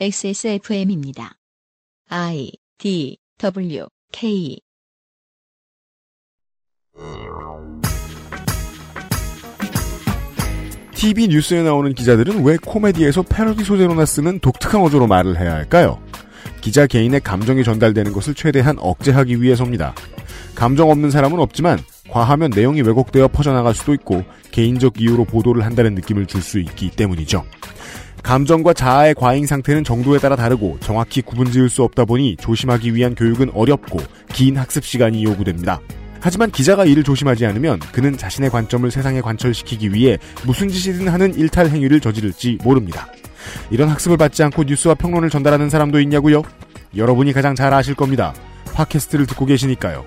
XSFM입니다. I D W K TV 뉴스에 나오는 기자들은 왜 코미디에서 패러디 소재로나 쓰는 독특한 어조로 말을 해야 할까요? 기자 개인의 감정이 전달되는 것을 최대한 억제하기 위해서입니다. 감정 없는 사람은 없지만 과하면 내용이 왜곡되어 퍼져나갈 수도 있고 개인적 이유로 보도를 한다는 느낌을 줄 수 있기 때문이죠. 감정과 자아의 과잉 상태는 정도에 따라 다르고 정확히 구분 지을 수 없다 보니 조심하기 위한 교육은 어렵고 긴 학습 시간이 요구됩니다. 하지만 기자가 이를 조심하지 않으면 그는 자신의 관점을 세상에 관철시키기 위해 무슨 짓이든 하는 일탈 행위를 저지를지 모릅니다. 이런 학습을 받지 않고 뉴스와 평론을 전달하는 사람도 있냐고요? 여러분이 가장 잘 아실 겁니다. 팟캐스트를 듣고 계시니까요.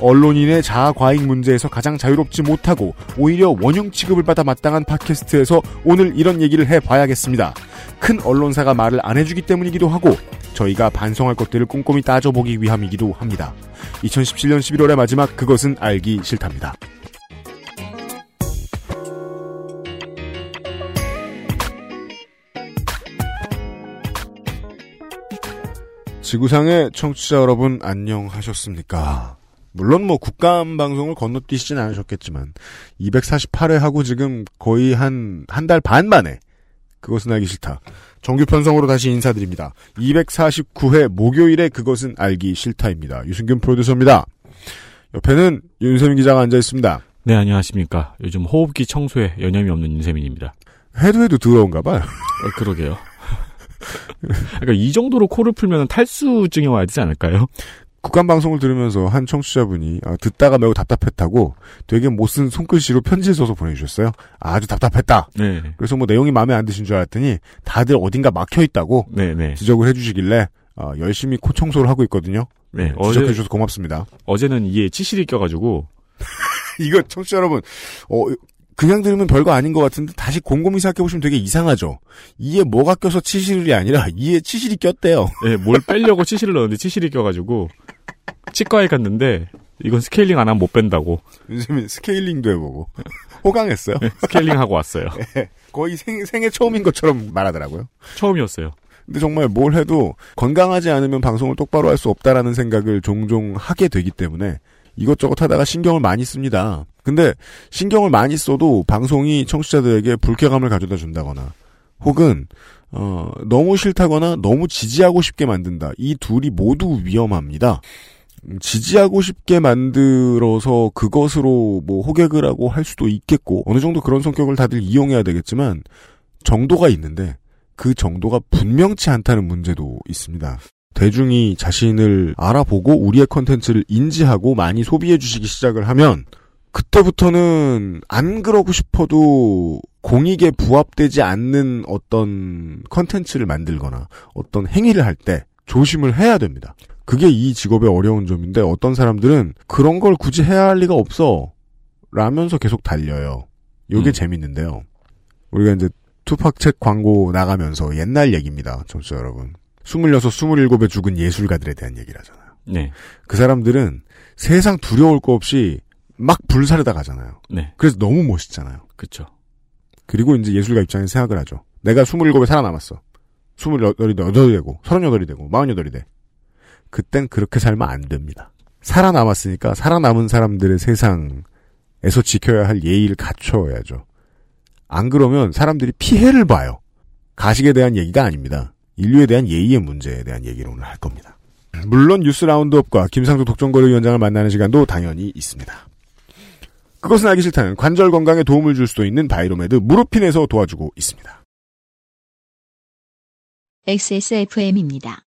언론인의 자아 과잉 문제에서 가장 자유롭지 못하고 오히려 원흉 취급을 받아 마땅한 팟캐스트에서 오늘 이런 얘기를 해봐야겠습니다. 큰 언론사가 말을 안 해주기 때문이기도 하고 저희가 반성할 것들을 꼼꼼히 따져보기 위함이기도 합니다. 2017년 11월의 마지막 그것은 알기 싫답니다. 지구상의 청취자 여러분 안녕하셨습니까? 물론 뭐 국감 방송을 건너뛰시진 않으셨겠지만 248회 하고 지금 거의 한 한 달 반 만에 그것은 알기 싫다. 정규 편성으로 다시 인사드립니다. 249회 목요일에 그것은 알기 싫다입니다. 유승균 프로듀서입니다. 옆에는 윤세민 기자가 앉아 있습니다. 네, 안녕하십니까. 요즘 호흡기 청소에 여념이 없는 윤세민입니다. 해도 해도 더러운가 봐요. 어, 그러게요. 그러니까 이 정도로 코를 풀면 탈수증이 와야 되지 않을까요? 국감 방송을 들으면서 한 청취자분이 아, 듣다가 매우 답답했다고 되게 못 쓴 손글씨로 편지 써서 보내주셨어요. 아주 답답했다. 네. 그래서 뭐 내용이 마음에 안 드신 줄 알았더니 다들 어딘가 막혀 있다고 네, 네. 지적을 해주시길래 어, 열심히 코 청소를 하고 있거든요. 네. 지적해 어제, 주셔서 고맙습니다. 어제는 이에 치실이 껴가지고, 이거 청취자 여러분 어, 그냥 들으면 별거 아닌 것 같은데 다시 곰곰이 생각해 보시면 되게 이상하죠. 이에 뭐가 껴서 치실이 아니라 이에 치실이 꼈대요. 네, 뭘 빼려고 치실을 넣었는데 치실이 껴가지고, 치과에 갔는데, 이건 스케일링 안 하면 못 뺀다고. 요즘에 스케일링도 해보고 호강했어요. 네, 스케일링 하고 왔어요. 거의 생, 생애 처음인 것처럼 말하더라고요. 처음이었어요. 근데 정말 뭘 해도 건강하지 않으면 방송을 똑바로 할 수 없다라는 생각을 종종 하게 되기 때문에 이것저것 하다가 신경을 많이 씁니다. 근데 신경을 많이 써도 방송이 청취자들에게 불쾌감을 가져다 준다거나 혹은 어, 너무 싫다거나 너무 지지하고 싶게 만든다. 이 둘이 모두 위험합니다. 음, 지지하고 싶게 만들어서 그것으로 뭐 호객을 하고 할 수도 있겠고 어느 정도 그런 성격을 다들 이용해야 되겠지만 정도가 있는데 그 정도가 분명치 않다는 문제도 있습니다. 대중이 자신을 알아보고 우리의 컨텐츠를 인지하고 많이 소비해 주시기 시작을 하면 그때부터는 안 그러고 싶어도 공익에 부합되지 않는 어떤 컨텐츠를 만들거나 어떤 행위를 할 때 조심을 해야 됩니다. 그게 이 직업의 어려운 점인데 어떤 사람들은 그런 걸 굳이 해야 할 리가 없어 라면서 계속 달려요. 요게 음. 재밌는데요. 우리가 이제 투팍 책 광고 나가면서 옛날 얘기입니다. 청취자 여러분. 26, 27에 죽은 예술가들에 대한 얘기를 하잖아요. 네. 그 사람들은 세상 두려울 거 없이 막 불사르다 가잖아요. 네. 그래서 너무 멋있잖아요. 그쵸. 그리고 이제 예술가 입장에서 생각을 하죠. 내가 27에 살아남았어. 28이 되고, 38이 되고, 48이 돼. 그땐 그렇게 살면 안 됩니다. 살아남았으니까 살아남은 사람들의 세상에서 지켜야 할 예의를 갖춰야죠. 안 그러면 사람들이 피해를 봐요. 가식에 대한 얘기가 아닙니다. 인류에 대한 예의의 문제에 대한 얘기를 오늘 할 겁니다. 물론 뉴스 라운드업과 김상조 독점거래 위원장을 만나는 시간도 당연히 있습니다. 그것은 알기 싫다는 관절 건강에 도움을 줄 수도 있는 바이로메드 무릎핀에서 도와주고 있습니다. XSFM입니다.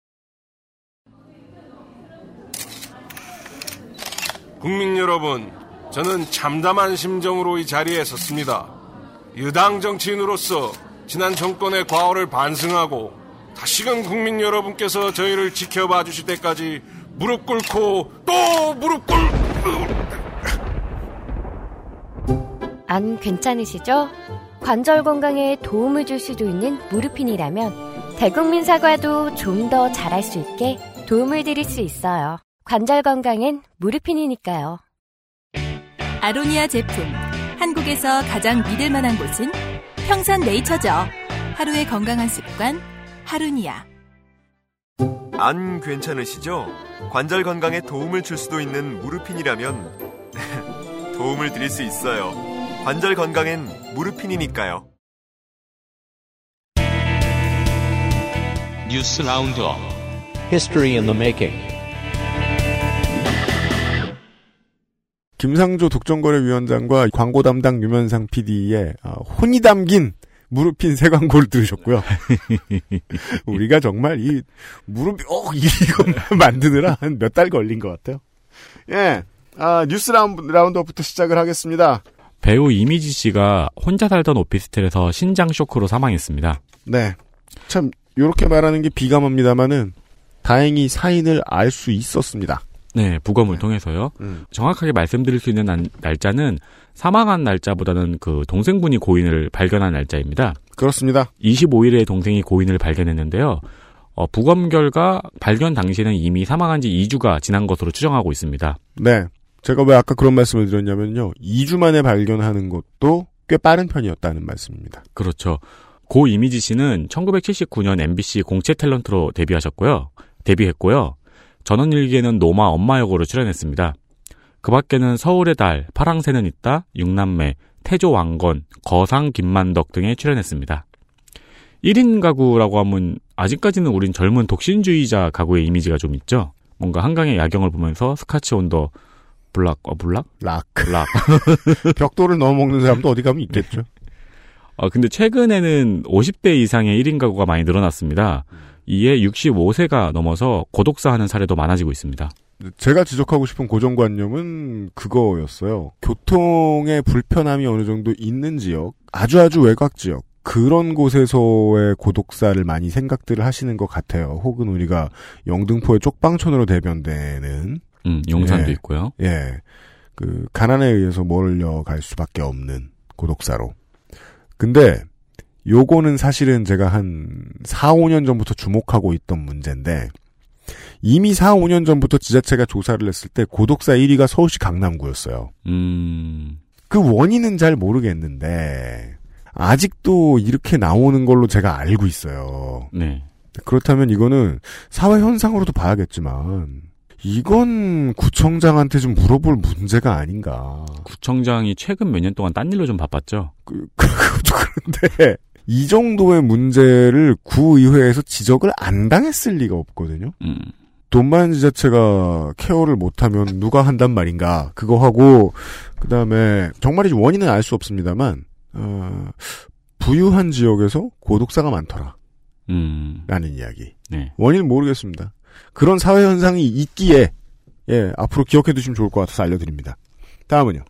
국민 여러분, 저는 참담한 심정으로 이 자리에 섰습니다. 야당 정치인으로서 지난 정권의 과오를 반성하고 다시금 국민 여러분께서 저희를 지켜봐 주실 때까지 무릎 꿇고 또 무릎 꿇... 안 괜찮으시죠? 관절 건강에 도움을 줄 수도 있는 무르핀이라면 대국민 사과도 좀 더 잘할 수 있게 도움을 드릴 수 있어요. 관절 건강엔 무르핀이니까요. 아로니아 제품. 한국에서 가장 믿을 만한 곳은 평산 네이처죠. 하루의 건강한 습관, 하루니아 안 괜찮으시죠? 관절 건강에 도움을 줄 수도 있는 무르핀이라면 도움을 드릴 수 있어요. 관절 건강엔 무르핀이니까요. 뉴스 roundup History in the Making. 김상조 공정거래위원장과 광고 담당 유면상 PD의 어, 혼이 담긴 무릎핀 새 광고를 들으셨고요. 우리가 정말 이 무릎 어 이거 만드느라 한 몇 달 걸린 것 같아요. 예, 아, 뉴스 라운드, 라운드부터 시작을 하겠습니다. 배우 이미지 씨가 혼자 살던 오피스텔에서 신장 쇼크로 사망했습니다. 네, 참 이렇게 말하는 게 비감합니다만은 다행히 사인을 알 수 있었습니다. 네, 부검을 통해서요. 음. 정확하게 말씀드릴 수 있는 날- 날짜는 사망한 날짜보다는 그 동생분이 고인을 발견한 날짜입니다. 그렇습니다. 25일에 동생이 고인을 발견했는데요. 어, 부검 결과 발견 당시에는 이미 사망한 지 2주가 지난 것으로 추정하고 있습니다. 네, 제가 왜 아까 그런 말씀을 드렸냐면요, 2주 만에 발견하는 것도 꽤 빠른 편이었다는 말씀입니다. 그렇죠. 고 이미지 씨는 1979년 MBC 공채 탤런트로 데뷔하셨고요. 데뷔했고요. 전원일기에는 노마 엄마 역으로 출연했습니다. 그 밖에는 서울의 달, 파랑새는 있다, 육남매, 태조 왕건, 거상 김만덕 등에 출연했습니다. 1인 가구라고 하면 아직까지는 우린 젊은 독신주의자 가구의 이미지가 좀 있죠. 뭔가 한강의 야경을 보면서 스카치 on the block, 어, block? rock. block. 벽돌을 넣어 먹는 사람도 어디 가면 있겠죠. 어, 근데 최근에는 50대 이상의 1인 가구가 많이 늘어났습니다. 이에 65세가 넘어서 고독사 하는 사례도 많아지고 있습니다. 제가 지적하고 싶은 고정관념은 그거였어요. 교통의 불편함이 어느 정도 있는 지역, 아주 아주 외곽 지역, 그런 곳에서의 고독사를 많이 생각들을 하시는 것 같아요. 혹은 우리가 영등포의 쪽방촌으로 대변되는, 음, 용산도 예. 있고요. 예, 그, 가난에 의해서 몰려갈 수밖에 없는 고독사로. 근데, 요거는 사실은 제가 한 4, 5년 전부터 주목하고 있던 문제인데, 이미 4, 5년 전부터 지자체가 조사를 했을 때 고독사 1위가 서울시 강남구였어요. 음, 그 원인은 잘 모르겠는데, 아직도 이렇게 나오는 걸로 제가 알고 있어요. 네. 그렇다면 이거는 사회 현상으로도 봐야겠지만, 이건 구청장한테 좀 물어볼 문제가 아닌가. 구청장이 최근 몇 년 동안 딴 일로 좀 바빴죠. 그, 그것도 그런데, 이 정도의 문제를 구의회에서 지적을 안 당했을 리가 없거든요. 음, 돈 많은 지자체가 케어를 못하면 누가 한단 말인가. 그거 하고, 그 다음에, 정말이지 원인은 알 수 없습니다만, 어, 부유한 지역에서 고독사가 많더라. 음, 라는 이야기. 네. 원인은 모르겠습니다. 그런 사회 현상이 있기에, 예, 앞으로 기억해 두시면 좋을 것 같아서 알려드립니다. 다음은요.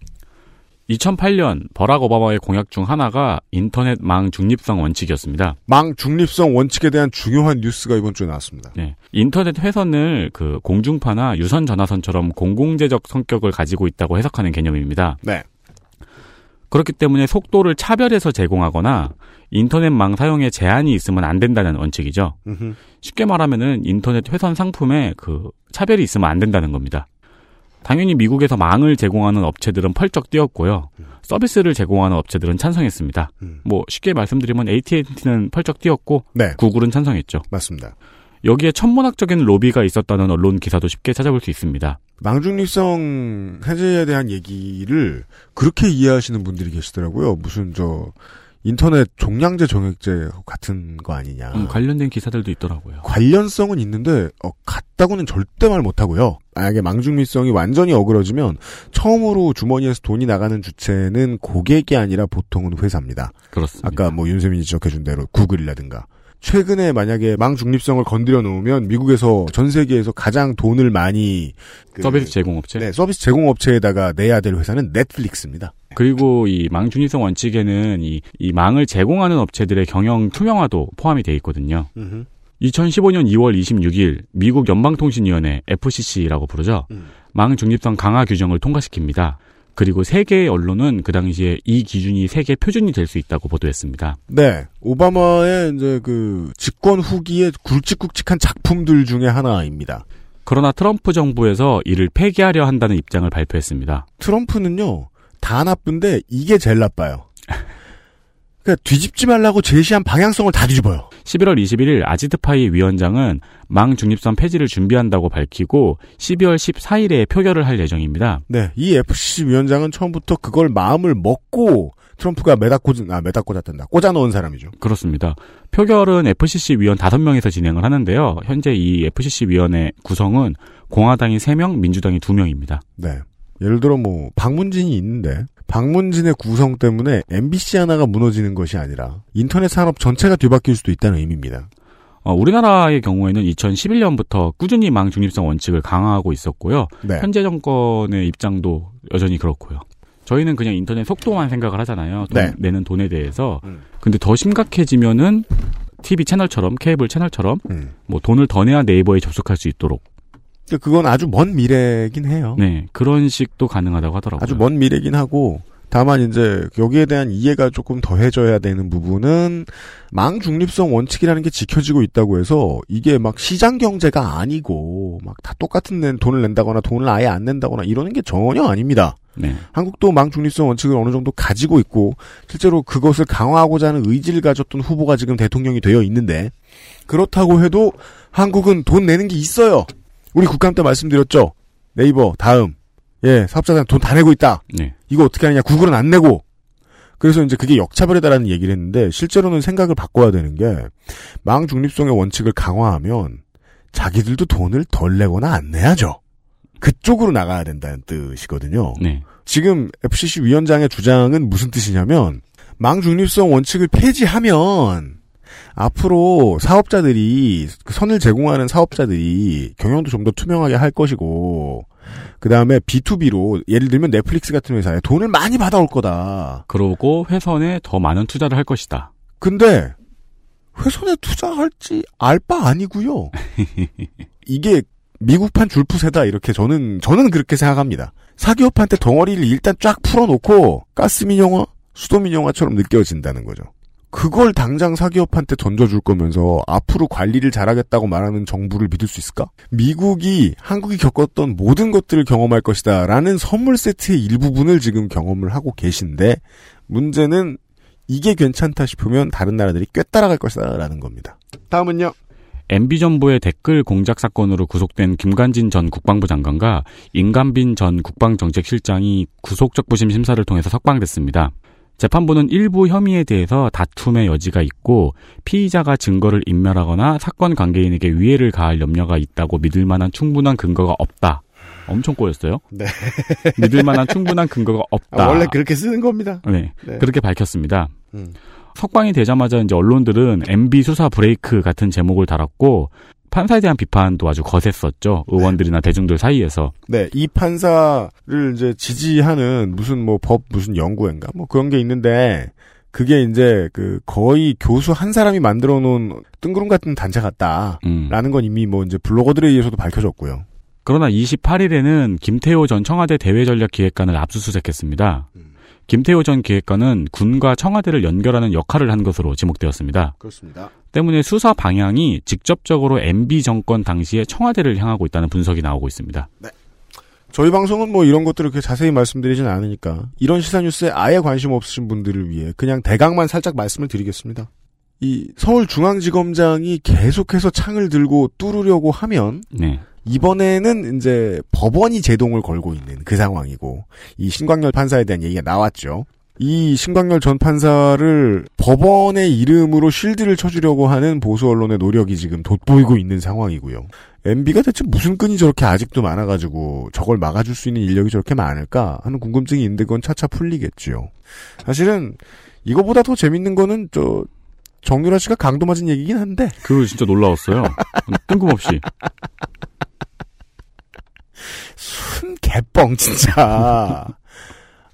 2008년 버락 오바마의 공약 중 하나가 인터넷 망 중립성 원칙이었습니다. 망 중립성 원칙에 대한 중요한 뉴스가 이번 주에 나왔습니다. 네. 인터넷 회선을 그 공중파나 유선 전화선처럼 공공재적 성격을 가지고 있다고 해석하는 개념입니다. 네. 그렇기 때문에 속도를 차별해서 제공하거나 인터넷망 사용에 제한이 있으면 안 된다는 원칙이죠. 음흠. 쉽게 말하면은 인터넷 회선 상품에 그 차별이 있으면 안 된다는 겁니다. 당연히 미국에서 망을 제공하는 업체들은 펄쩍 뛰었고요. 서비스를 제공하는 업체들은 찬성했습니다. 음. 뭐 쉽게 말씀드리면 AT&T는 펄쩍 뛰었고 네, 구글은 찬성했죠. 맞습니다. 여기에 천문학적인 로비가 있었다는 언론 기사도 쉽게 찾아볼 수 있습니다. 망중립성 해제에 대한 얘기를 그렇게 이해하시는 분들이 계시더라고요. 무슨 저 인터넷 종량제 정액제 같은 거 아니냐. 음, 관련된 기사들도 있더라고요. 관련성은 있는데 어, 같다고는 절대 말 못하고요. 만약에 망중립성이 완전히 어그러지면 처음으로 주머니에서 돈이 나가는 주체는 고객이 아니라 보통은 회사입니다. 그렇습니다. 아까 뭐 윤세민이 지적해준 대로 구글이라든가. 최근에 만약에 망 중립성을 건드려 놓으면 미국에서 전 세계에서 가장 돈을 많이 그- 서비스 제공업체. 네, 서비스 제공업체에다가 내야 될 회사는 넷플릭스입니다. 그리고 이 망 중립성 원칙에는 이, 이 망을 제공하는 업체들의 경영 투명화도 포함이 돼 있거든요. 2015년 2월 26일 미국 연방통신위원회 FCC라고 부르죠. 음. 망 중립성 강화 규정을 통과시킵니다. 그리고 세계의 언론은 그 당시에 이 기준이 세계 표준이 될 수 있다고 보도했습니다. 네, 오바마의 이제 그 집권 후기의 굵직굵직한 작품들 중에 하나입니다. 그러나 트럼프 정부에서 이를 폐기하려 한다는 입장을 발표했습니다. 트럼프는요, 다 나쁜데 이게 제일 나빠요. 그러니까 뒤집지 말라고 제시한 방향성을 다 뒤집어요. 11월 21일 아지트파이 위원장은 망 중립선 폐지를 준비한다고 밝히고 12월 14일에 표결을 할 예정입니다. 네, 이 FCC 위원장은 처음부터 그걸 마음을 먹고 트럼프가 매다 꽂은, 아, 매다 꽂았단다. 꽂아놓은 사람이죠. 그렇습니다. 표결은 FCC 위원 5명에서 진행을 하는데요. 현재 이 FCC 위원회 구성은 공화당이 3명, 민주당이 2명입니다. 네. 예를 들어 뭐, 방문진이 있는데, 방문진의 구성 때문에 MBC 하나가 무너지는 것이 아니라, 인터넷 산업 전체가 뒤바뀔 수도 있다는 의미입니다. 어, 우리나라의 경우에는 2011년부터 꾸준히 망 중립성 원칙을 강화하고 있었고요. 네. 현재 정권의 입장도 여전히 그렇고요. 저희는 그냥 인터넷 속도만 생각을 하잖아요. 돈, 네. 내는 돈에 대해서. 음. 근데 더 심각해지면은 TV 채널처럼 케이블 채널처럼 음. 뭐 돈을 더 내야 네이버에 접속할 수 있도록 근데 그건 아주 먼 미래긴 해요. 네 그런 식도 가능하다고 하더라고요. 아주 먼 미래긴 하고 다만 이제 여기에 대한 이해가 조금 더해져야 되는 부분은 망 중립성 원칙이라는 게 지켜지고 있다고 해서 이게 막 시장 경제가 아니고 막 다 똑같은 낸 돈을 낸다거나 돈을 아예 안 낸다거나 이러는 게 전혀 아닙니다. 네. 한국도 망 중립성 원칙을 어느 정도 가지고 있고 실제로 그것을 강화하고자 하는 의지를 가졌던 후보가 지금 대통령이 되어 있는데 그렇다고 해도 한국은 돈 내는 게 있어요. 우리 국감 때 말씀드렸죠. 네이버 다음 예 사업자들한테 돈다 내고 있다. 네. 이거 어떻게 하느냐 구글은 안 내고 그래서 이제 그게 역차별이다라는 얘기를 했는데 실제로는 생각을 바꿔야 되는 게 망 중립성의 원칙을 강화하면 자기들도 돈을 덜 내거나 안 내야죠. 그쪽으로 나가야 된다는 뜻이거든요. 네. 지금 FCC 위원장의 주장은 무슨 뜻이냐면 망 중립성 원칙을 폐지하면 앞으로 사업자들이 그 선을 제공하는 사업자들이 경영도 좀 더 투명하게 할 것이고 그 다음에 B2B로 예를 들면 넷플릭스 같은 회사에 돈을 많이 받아올 거다. 그러고 회선에 더 많은 투자를 할 것이다. 근데 회선에 투자할지 알 바 아니고요. 이게 미국판 줄푸세다 이렇게 저는 저는 그렇게 생각합니다. 사기업한테 덩어리를 일단 쫙 풀어놓고 가스민영화, 수도민영화처럼 느껴진다는 거죠. 그걸 당장 사기업한테 던져줄 거면서 앞으로 관리를 잘하겠다고 말하는 정부를 믿을 수 있을까? 미국이 한국이 겪었던 모든 것들을 경험할 것이다 라는 선물 세트의 일부분을 지금 경험을 하고 계신데 문제는 이게 괜찮다 싶으면 다른 나라들이 꽤 따라갈 것이다 라는 겁니다. 다음은요. MB정부의 댓글 공작 사건으로 구속된 김관진 전 국방부 장관과 임관빈 전 국방정책실장이 구속적부심 심사를 통해서 석방됐습니다. 재판부는 일부 혐의에 대해서 다툼의 여지가 있고 피의자가 증거를 인멸하거나 사건 관계인에게 위해를 가할 염려가 있다고 믿을 만한 충분한 근거가 없다. 엄청 꼬였어요. 네. 믿을 만한 충분한 근거가 없다. 아, 원래 그렇게 쓰는 겁니다. 네, 네. 그렇게 밝혔습니다. 음. 석방이 되자마자 이제 언론들은 MB 수사 브레이크 같은 제목을 달았고 판사에 대한 비판도 아주 거셌었죠. 의원들이나 대중들 사이에서. 네, 이 판사를 이제 지지하는 무슨 뭐 법 무슨 연구회인가 뭐 그런 게 있는데 그게 이제 그 거의 교수 한 사람이 만들어 놓은 뜬구름 같은 단체 같다라는 음. 건 이미 뭐 이제 블로거들에 의해서도 밝혀졌고요. 그러나 28일에는 김태호 전 청와대 대외전략기획관을 압수수색했습니다. 음. 김태호 전 기획관은 군과 청와대를 연결하는 역할을 한 것으로 지목되었습니다. 그렇습니다. 때문에 수사 방향이 직접적으로 MB 정권 당시에 청와대를 향하고 있다는 분석이 나오고 있습니다. 저희 방송은 뭐 이런 것들을 그렇게 자세히 말씀드리진 않으니까 이런 시사 뉴스에 아예 관심 없으신 분들을 위해 그냥 대강만 살짝 말씀을 드리겠습니다. 이 서울중앙지검장이 계속해서 창을 들고 뚫으려고 하면 네. 이번에는 이제 법원이 제동을 걸고 있는 그 상황이고 이 신광열 판사에 대한 얘기가 나왔죠. 이 신광열 전 판사를 법원의 이름으로 쉴드를 쳐주려고 하는 보수 언론의 노력이 지금 돋보이고 있는 상황이고요. MB가 대체 무슨 끈이 저렇게 아직도 많아가지고 저걸 막아줄 수 있는 인력이 저렇게 많을까 하는 궁금증이 있는데 그건 차차 풀리겠죠. 사실은 이거보다 더 재밌는 거는 저 정유라 씨가 강도 맞은 얘기긴 한데 그거 진짜 놀라웠어요. 뜬금없이. 순 개뻥 진짜.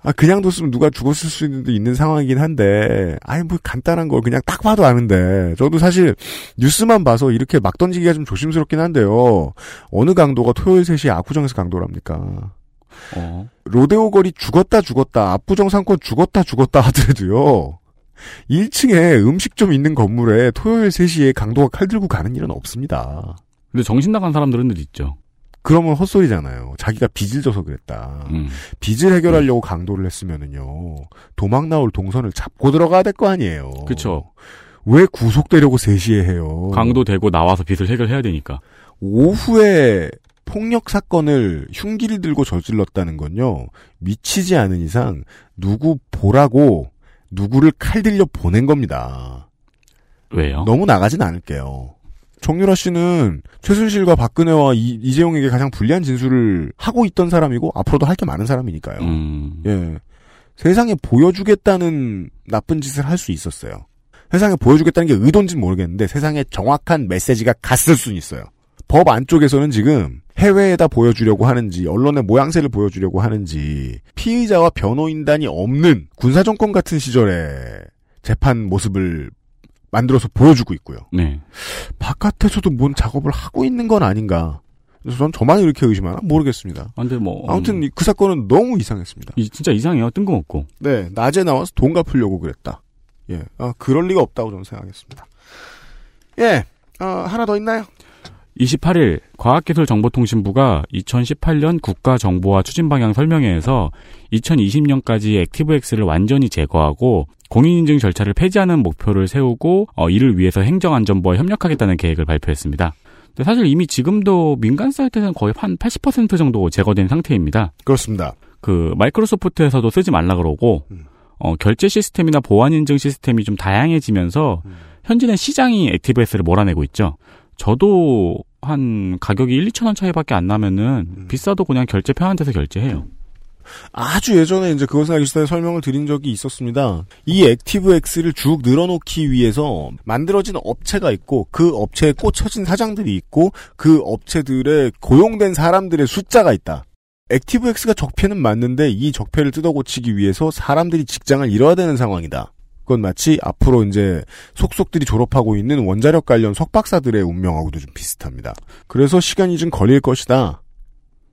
아 그냥 뒀으면 누가 죽었을 수도 있는 상황이긴 한데 아니 뭐 간단한 걸 그냥 딱 봐도 아는데 저도 사실 뉴스만 봐서 이렇게 막 던지기가 좀 조심스럽긴 한데요 어느 강도가 토요일 3시에 압구정에서 강도랍니까 어. 로데오 거리 죽었다 죽었다 압구정 상권 죽었다 죽었다 하더라도요 1층에 음식점 있는 건물에 토요일 3시에 강도가 칼 들고 가는 일은 없습니다 근데 정신 나간 사람들은 늘 있죠. 그러면 헛소리잖아요. 자기가 빚을 져서 그랬다. 음. 빚을 해결하려고 강도를 했으면은요. 도망 나올 동선을 잡고 들어가야 될 거 아니에요. 그쵸. 왜 구속되려고 3시에 해요? 강도 되고 나와서 빚을 해결해야 되니까. 오후에 폭력 사건을 흉기를 들고 저질렀다는 건요. 미치지 않은 이상 누구 보라고 누구를 칼 들려 보낸 겁니다. 왜요? 너무 나가진 않을게요. 정유라 씨는 최순실과 박근혜와 이, 재용에게 가장 불리한 진술을 하고 있던 사람이고 앞으로도 할 게 많은 사람이니까요. 음, 예. 세상에 보여주겠다는 나쁜 짓을 할 수 있었어요. 세상에 보여주겠다는 게 의도인지는 모르겠는데 세상에 정확한 메시지가 갔을 수는 있어요. 법 안쪽에서는 지금 해외에다 보여주려고 하는지 언론의 모양새를 보여주려고 하는지 피의자와 변호인단이 없는 군사정권 같은 시절에 재판 모습을 만들어서 보여주고 있고요. 네. 바깥에서도 뭔 작업을 하고 있는 건 아닌가. 그래서 전 저만 이렇게 의심하나 모르겠습니다. 아, 근데 뭐. 아무튼 음, 이- 그 사건은 너무 이상했습니다. 이- 진짜 이상해요. 뜬금없고. 네, 낮에 나와서 돈 갚으려고 그랬다. 예, 아, 그럴 리가 없다고 저는 생각했습니다. 예, 어, 하나 더 있나요? 28일 과학기술정보통신부가 2018년 국가정보화 추진방향 설명회에서 2020년까지 액티브엑스를 완전히 제거하고 공인인증 절차를 폐지하는 목표를 세우고 어, 이를 위해서 행정안전부와 협력하겠다는 계획을 발표했습니다. 근데 사실 이미 지금도 민간 사이트에서는 거의 한 80% 정도 제거된 상태입니다. 그렇습니다. 그 마이크로소프트에서도 쓰지 말라 그러고 음. 어, 결제 시스템이나 보안 인증 시스템이 좀 다양해지면서 음. 현재는 시장이 액티브엑스를 몰아내고 있죠. 저도 한 가격이 1, 2천 원 차이밖에 안 나면은 음. 비싸도 그냥 결제 편한 데서 결제해요. 아주 예전에 이제 그것은 알기 싫다에 설명을 드린 적이 있었습니다. 이 액티브엑스를 쭉 늘어놓기 위해서 만들어진 업체가 있고 그 업체에 꽂혀진 사장들이 있고 그 업체들의 고용된 사람들의 숫자가 있다. 액티브엑스가 적폐는 맞는데 이 적폐를 뜯어고치기 위해서 사람들이 직장을 잃어야 되는 상황이다. 그건 마치 앞으로 이제 속속들이 졸업하고 있는 원자력 관련 석박사들의 운명하고도 좀 비슷합니다. 그래서 시간이 좀 걸릴 것이다.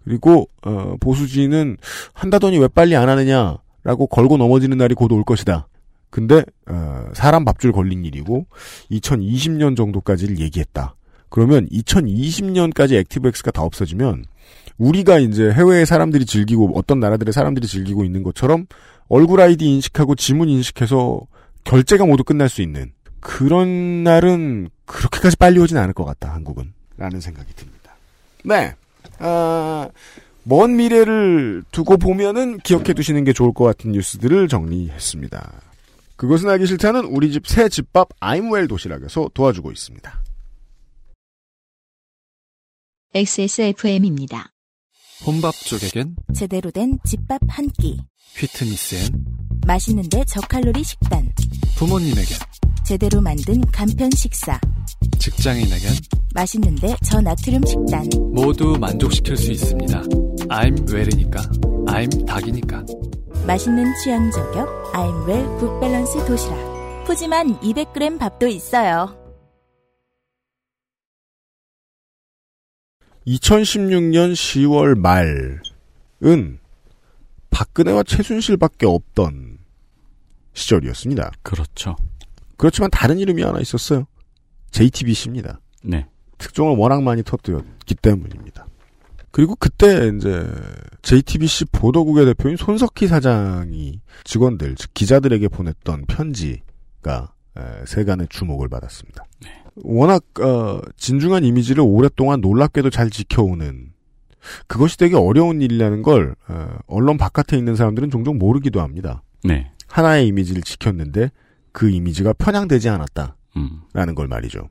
그리고 어, 보수지는 한다더니 왜 빨리 안 하느냐라고 걸고 넘어지는 날이 곧 올 것이다. 근데 어, 사람 밥줄 걸린 일이고 2020년 정도까지를 얘기했다. 그러면 2020년까지 액티브엑스가 다 없어지면 우리가 이제 해외의 사람들이 즐기고 어떤 나라들의 사람들이 즐기고 있는 것처럼 얼굴 아이디 인식하고 지문 인식해서 결제가 모두 끝날 수 있는 그런 날은 그렇게까지 빨리 오진 않을 것 같다 한국은 라는 생각이 듭니다. 네. 아, 먼 미래를 두고 보면은 기억해 두시는 게 좋을 것 같은 뉴스들을 정리했습니다. 그것은 알기 싫다는 우리 집 새 집밥 아임웰 도시락에서 도와주고 있습니다. XSFM입니다. 혼밥 쪽에겐 제대로 된 집밥 한 끼. 휘트니스엔 맛있는데 저칼로리 식단. 부모님에겐 제대로 만든 간편 식사. 직장인에겐 맛있는데 저나트륨 식단. 모두 만족시킬 수 있습니다. I'm 웰이니까 I'm 닭이니까 맛있는 취향 저격 아임웰 굿밸런스 도시락. 푸짐한 200g 밥도 있어요. 2016년 10월 말은 박근혜와 최순실밖에 없던 시절이었습니다. 그렇죠. 그렇지만 다른 이름이 하나 있었어요. JTBC입니다. 네. 특종을 워낙 많이 터뜨렸기 때문입니다. 그리고 그때 이제 JTBC 보도국의 대표인 손석희 사장이 직원들, 즉 기자들에게 보냈던 편지가 에, 세간의 주목을 받았습니다. 워낙 어, 진중한 이미지를 오랫동안 놀랍게도 잘 지켜오는 그것이 되게 어려운 일이라는 걸 어, 언론 바깥에 있는 사람들은 종종 모르기도 합니다. 네. 하나의 이미지를 지켰는데 그 이미지가 편향되지 않았다. 음. 라는 걸 말이죠.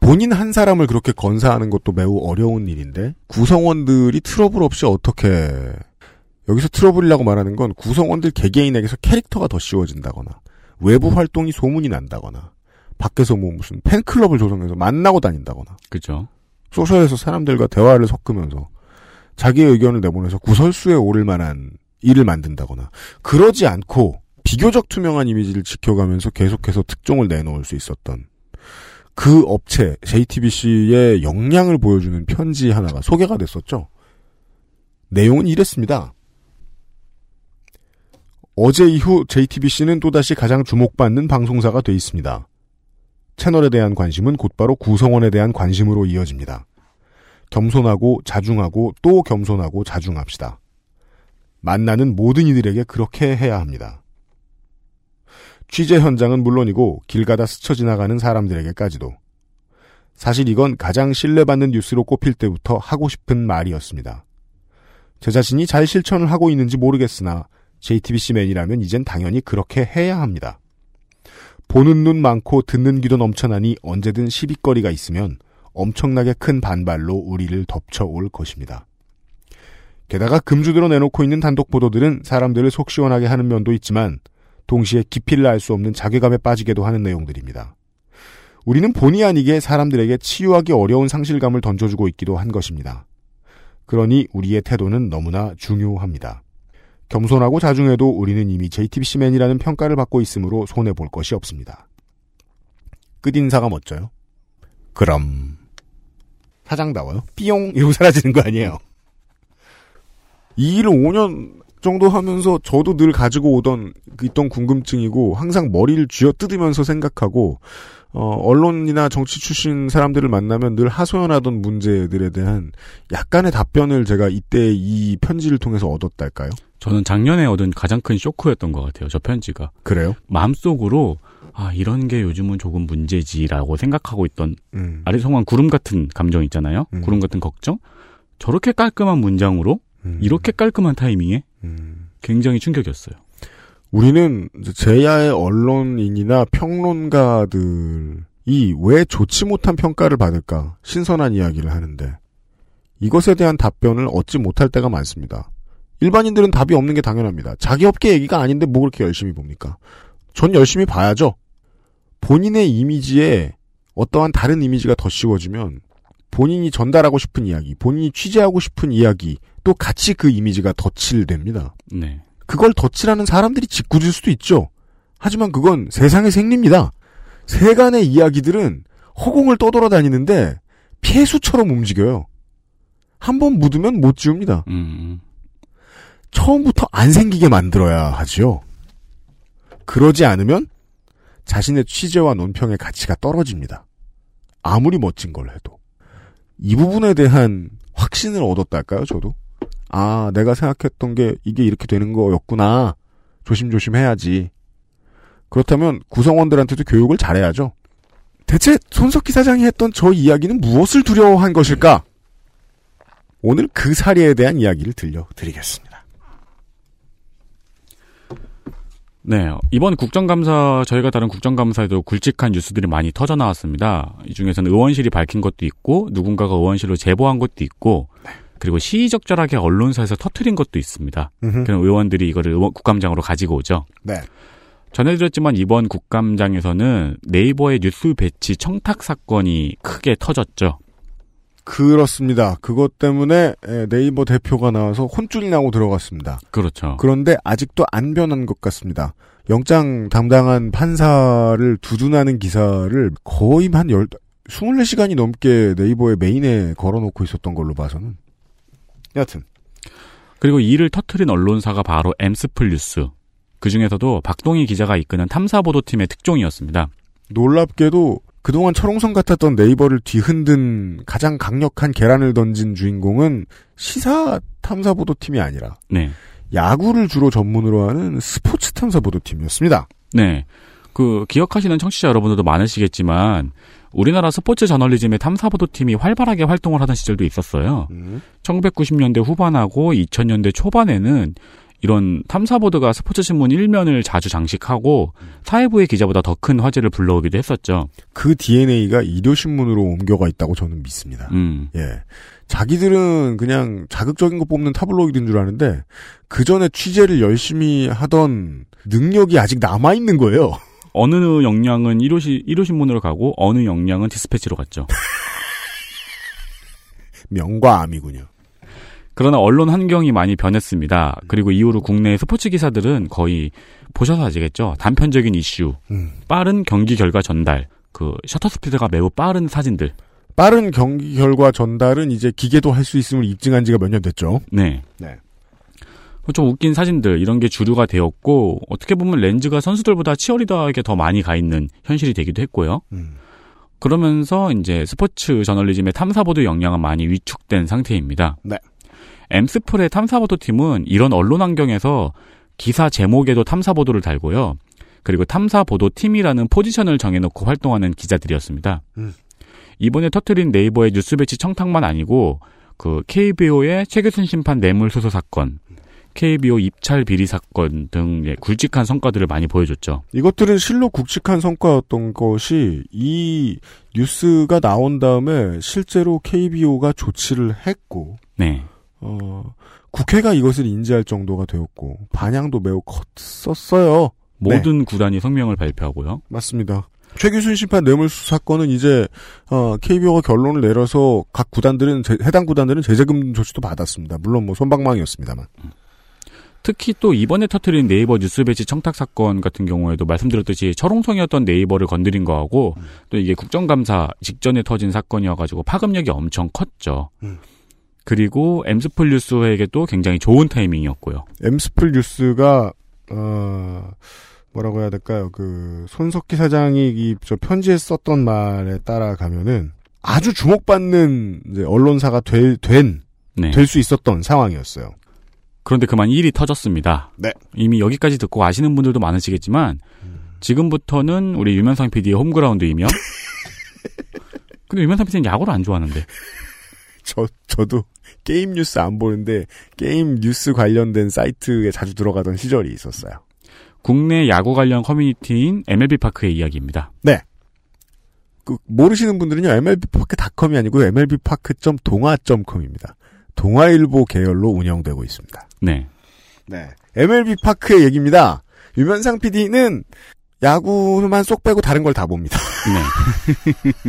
본인 한 사람을 그렇게 건사하는 것도 매우 어려운 일인데 구성원들이 트러블 없이 어떻게 여기서 트러블이라고 말하는 건 구성원들 개개인에게서 캐릭터가 더 씌워진다거나 외부 활동이 소문이 난다거나 밖에서 뭐 무슨 팬클럽을 조성해서 만나고 다닌다거나 그죠. 소셜에서 사람들과 대화를 섞으면서 자기의 의견을 내보내서 구설수에 오를 만한 일을 만든다거나 그러지 않고 비교적 투명한 이미지를 지켜가면서 계속해서 특종을 내놓을 수 있었던 그 업체 JTBC의 역량을 보여주는 편지 하나가 소개가 됐었죠. 내용은 이랬습니다. 어제 이후 JTBC는 또다시 가장 주목받는 방송사가 돼 있습니다. 채널에 대한 관심은 곧바로 구성원에 대한 관심으로 이어집니다. 겸손하고 자중하고 또 겸손하고 자중합시다. 만나는 모든 이들에게 그렇게 해야 합니다. 취재 현장은 물론이고 길 가다 스쳐 지나가는 사람들에게까지도. 사실 이건 가장 신뢰받는 뉴스로 꼽힐 때부터 하고 싶은 말이었습니다. 제 자신이 잘 실천을 하고 있는지 모르겠으나 JTBC맨이라면 이젠 당연히 그렇게 해야 합니다. 보는 눈 많고 듣는 귀도 넘쳐나니 언제든 시비거리가 있으면 엄청나게 큰 반발로 우리를 덮쳐올 것입니다. 게다가 금주대로 내놓고 있는 단독 보도들은 사람들을 속 시원하게 하는 면도 있지만 동시에 깊이를 알 수 없는 자괴감에 빠지게도 하는 내용들입니다. 우리는 본의 아니게 사람들에게 치유하기 어려운 상실감을 던져주고 있기도 한 것입니다. 그러니 우리의 태도는 너무나 중요합니다. 겸손하고 자중해도 우리는 이미 JTBC맨이라는 평가를 받고 있으므로 손해볼 것이 없습니다. 끝인사가 멋져요? 그럼 사장다워요? 삐용 이러고 사라지는 거 아니에요? 이 일을 5년 정도 하면서 저도 늘 가지고 오던 그 있던 궁금증이고 항상 머리를 쥐어 뜯으면서 생각하고 어, 언론이나 정치 출신 사람들을 만나면 늘 하소연하던 문제들에 대한 약간의 답변을 제가 이때 이 편지를 통해서 얻었달까요? 저는 작년에 얻은 가장 큰 쇼크였던 것 같아요. 저 편지가. 그래요? 마음속으로 아 이런 게 요즘은 조금 문제지라고 생각하고 있던 음. 아리송한 구름 같은 감정 있잖아요. 음. 구름 같은 걱정. 저렇게 깔끔한 문장으로 음. 이렇게 깔끔한 타이밍에 음. 굉장히 충격이었어요. 우리는 제야의 언론인이나 평론가들이 왜 좋지 못한 평가를 받을까 신선한 이야기를 하는데 이것에 대한 답변을 얻지 못할 때가 많습니다. 일반인들은 답이 없는 게 당연합니다. 자기 업계 얘기가 아닌데 뭐 그렇게 열심히 봅니까? 전 열심히 봐야죠. 본인의 이미지에 어떠한 다른 이미지가 더 씌워지면 본인이 전달하고 싶은 이야기, 본인이 취재하고 싶은 이야기 또 같이 그 이미지가 덧칠됩니다. 네. 그걸 덧칠하는 사람들이 짓궂을 수도 있죠. 하지만 그건 세상의 생리입니다. 세간의 이야기들은 허공을 떠돌아다니는데 폐수처럼 움직여요. 한 번 묻으면 못 지웁니다. 음, 처음부터 안 생기게 만들어야 하지요. 그러지 않으면 자신의 취재와 논평의 가치가 떨어집니다. 아무리 멋진 걸 해도. 이 부분에 대한 확신을 얻었달까요, 저도? 아, 내가 생각했던 게 이게 이렇게 되는 거였구나. 조심조심 해야지. 그렇다면 구성원들한테도 교육을 잘해야죠. 대체 손석희 사장이 했던 저 이야기는 무엇을 두려워한 것일까? 오늘 그 사례에 대한 이야기를 들려드리겠습니다. 네. 이번 국정감사, 저희가 다른 국정감사에도 굵직한 뉴스들이 많이 터져 나왔습니다. 이 중에서는 의원실이 밝힌 것도 있고, 누군가가 의원실로 제보한 것도 있고, 그리고 시의적절하게 언론사에서 터트린 것도 있습니다. 음흠. 그럼 의원들이 이거를 의원, 국감장으로 가지고 오죠. 네. 전해드렸지만 이번 국감장에서는 네이버의 뉴스 배치 청탁 사건이 크게 터졌죠. 그렇습니다. 그것 때문에 에, 네이버 대표가 나와서 혼쭐이 나고 들어갔습니다. 그렇죠. 그런데 아직도 안 변한 것 같습니다. 영장 담당한 판사를 두둔하는 기사를 거의 한 열, 24시간이 넘게 네이버의 메인에 걸어놓고 있었던 걸로 봐서는. 여하튼. 그리고 이를 터트린 언론사가 바로 엠스플 뉴스. 그 중에서도 박동희 기자가 이끄는 탐사보도팀의 특종이었습니다. 놀랍게도 그동안 철옹성 같았던 네이버를 뒤흔든 가장 강력한 계란을 던진 주인공은 시사 탐사보도팀이 아니라 네. 야구를 주로 전문으로 하는 스포츠 탐사보도팀이었습니다. 네. 그 기억하시는 청취자 여러분들도 많으시겠지만 우리나라 스포츠 저널리즘의 탐사보도팀이 활발하게 활동을 하던 시절도 있었어요. 1990년대 후반하고 2000년대 초반에는 이런 탐사보도가 스포츠 신문 1면을 자주 장식하고 사회부의 기자보다 더 큰 화제를 불러오기도 했었죠. 그 DNA가 일요 신문으로 옮겨가 있다고 저는 믿습니다. 음. 예. 자기들은 그냥 자극적인 거 뽑는 타블로이드인 줄 아는데 그 전에 취재를 열심히 하던 능력이 아직 남아 있는 거예요. 어느 역량은 1호, 1호 신문으로 가고 어느 역량은 디스패치로 갔죠. 명과 암이군요. 그러나 언론 환경이 많이 변했습니다. 그리고 이후로 국내 스포츠 기사들은 거의 보셔서 아시겠죠. 단편적인 이슈, 음. 빠른 경기 결과 전달, 그 셔터 스피드가 매우 빠른 사진들. 빠른 경기 결과 전달은 이제 기계도 할 수 있음을 입증한 지가 몇 년 됐죠. 네. 네. 좀 웃긴 사진들 이런 게 주류가 되었고 어떻게 보면 렌즈가 선수들보다 치어리더에게 더 많이 가 있는 현실이 되기도 했고요. 음. 그러면서 이제 스포츠 저널리즘의 탐사보도 역량은 많이 위축된 상태입니다. 네. 엠스플의 탐사보도 팀은 이런 언론 환경에서 기사 제목에도 탐사보도를 달고요. 그리고 탐사 보도 팀이라는 포지션을 정해놓고 활동하는 기자들이었습니다. 음. 이번에 터트린 네이버의 뉴스 배치 청탁만 아니고 그 KBO의 최규순 심판 뇌물 수수 사건, KBO 입찰 비리 사건 등 예, 굵직한 성과들을 많이 보여줬죠. 이것들은 실로 굵직한 성과였던 것이 이 뉴스가 나온 다음에 실제로 KBO가 조치를 했고 네. 어, 국회가 이것을 인지할 정도가 되었고 반향도 매우 컸었어요. 모든 구단이 성명을 발표하고요. 맞습니다. 최규순 심판 뇌물수 사건은 이제 어, KBO가 결론을 내려서 각 구단들은 제- 해당 구단들은 제재금 조치도 받았습니다. 물론 뭐 솜방망이였습니다만. 특히 또 이번에 터트린 네이버 뉴스 배치 청탁 사건 같은 경우에도 말씀드렸듯이 철옹성이었던 네이버를 건드린 거하고 또 이게 국정감사 직전에 터진 사건이어가지고 파급력이 엄청 컸죠. 음. 그리고 엠스플 뉴스에게도 굉장히 좋은 타이밍이었고요. 엠스플 뉴스가 어, 뭐라고 해야 될까요? 그 손석희 사장이 이 저 편지에 썼던 말에 따라가면은 아주 주목받는 이제 언론사가 될, 된, 네. 될수 있었던 상황이었어요. 그런데 그만 일이 터졌습니다. 네. 이미 여기까지 듣고 아시는 분들도 많으시겠지만 지금부터는 우리 유면상 PD의 홈그라운드이며 근데 유면상 PD는 야구를 안 좋아하는데 저, 저도 게임 뉴스 안 보는데 게임 뉴스 관련된 사이트에 자주 들어가던 시절이 있었어요. 국내 야구 관련 커뮤니티인 MLB 파크의 이야기입니다. 네. 그 모르시는 분들은요. MLB파크닷컴이 아니고 MLB파크.동아.com입니다. 동아일보 계열로 운영되고 있습니다. 네. 네. MLB파크의 얘기입니다. 유면상 PD는 야구만 쏙 빼고 다른 걸 다 봅니다. 네.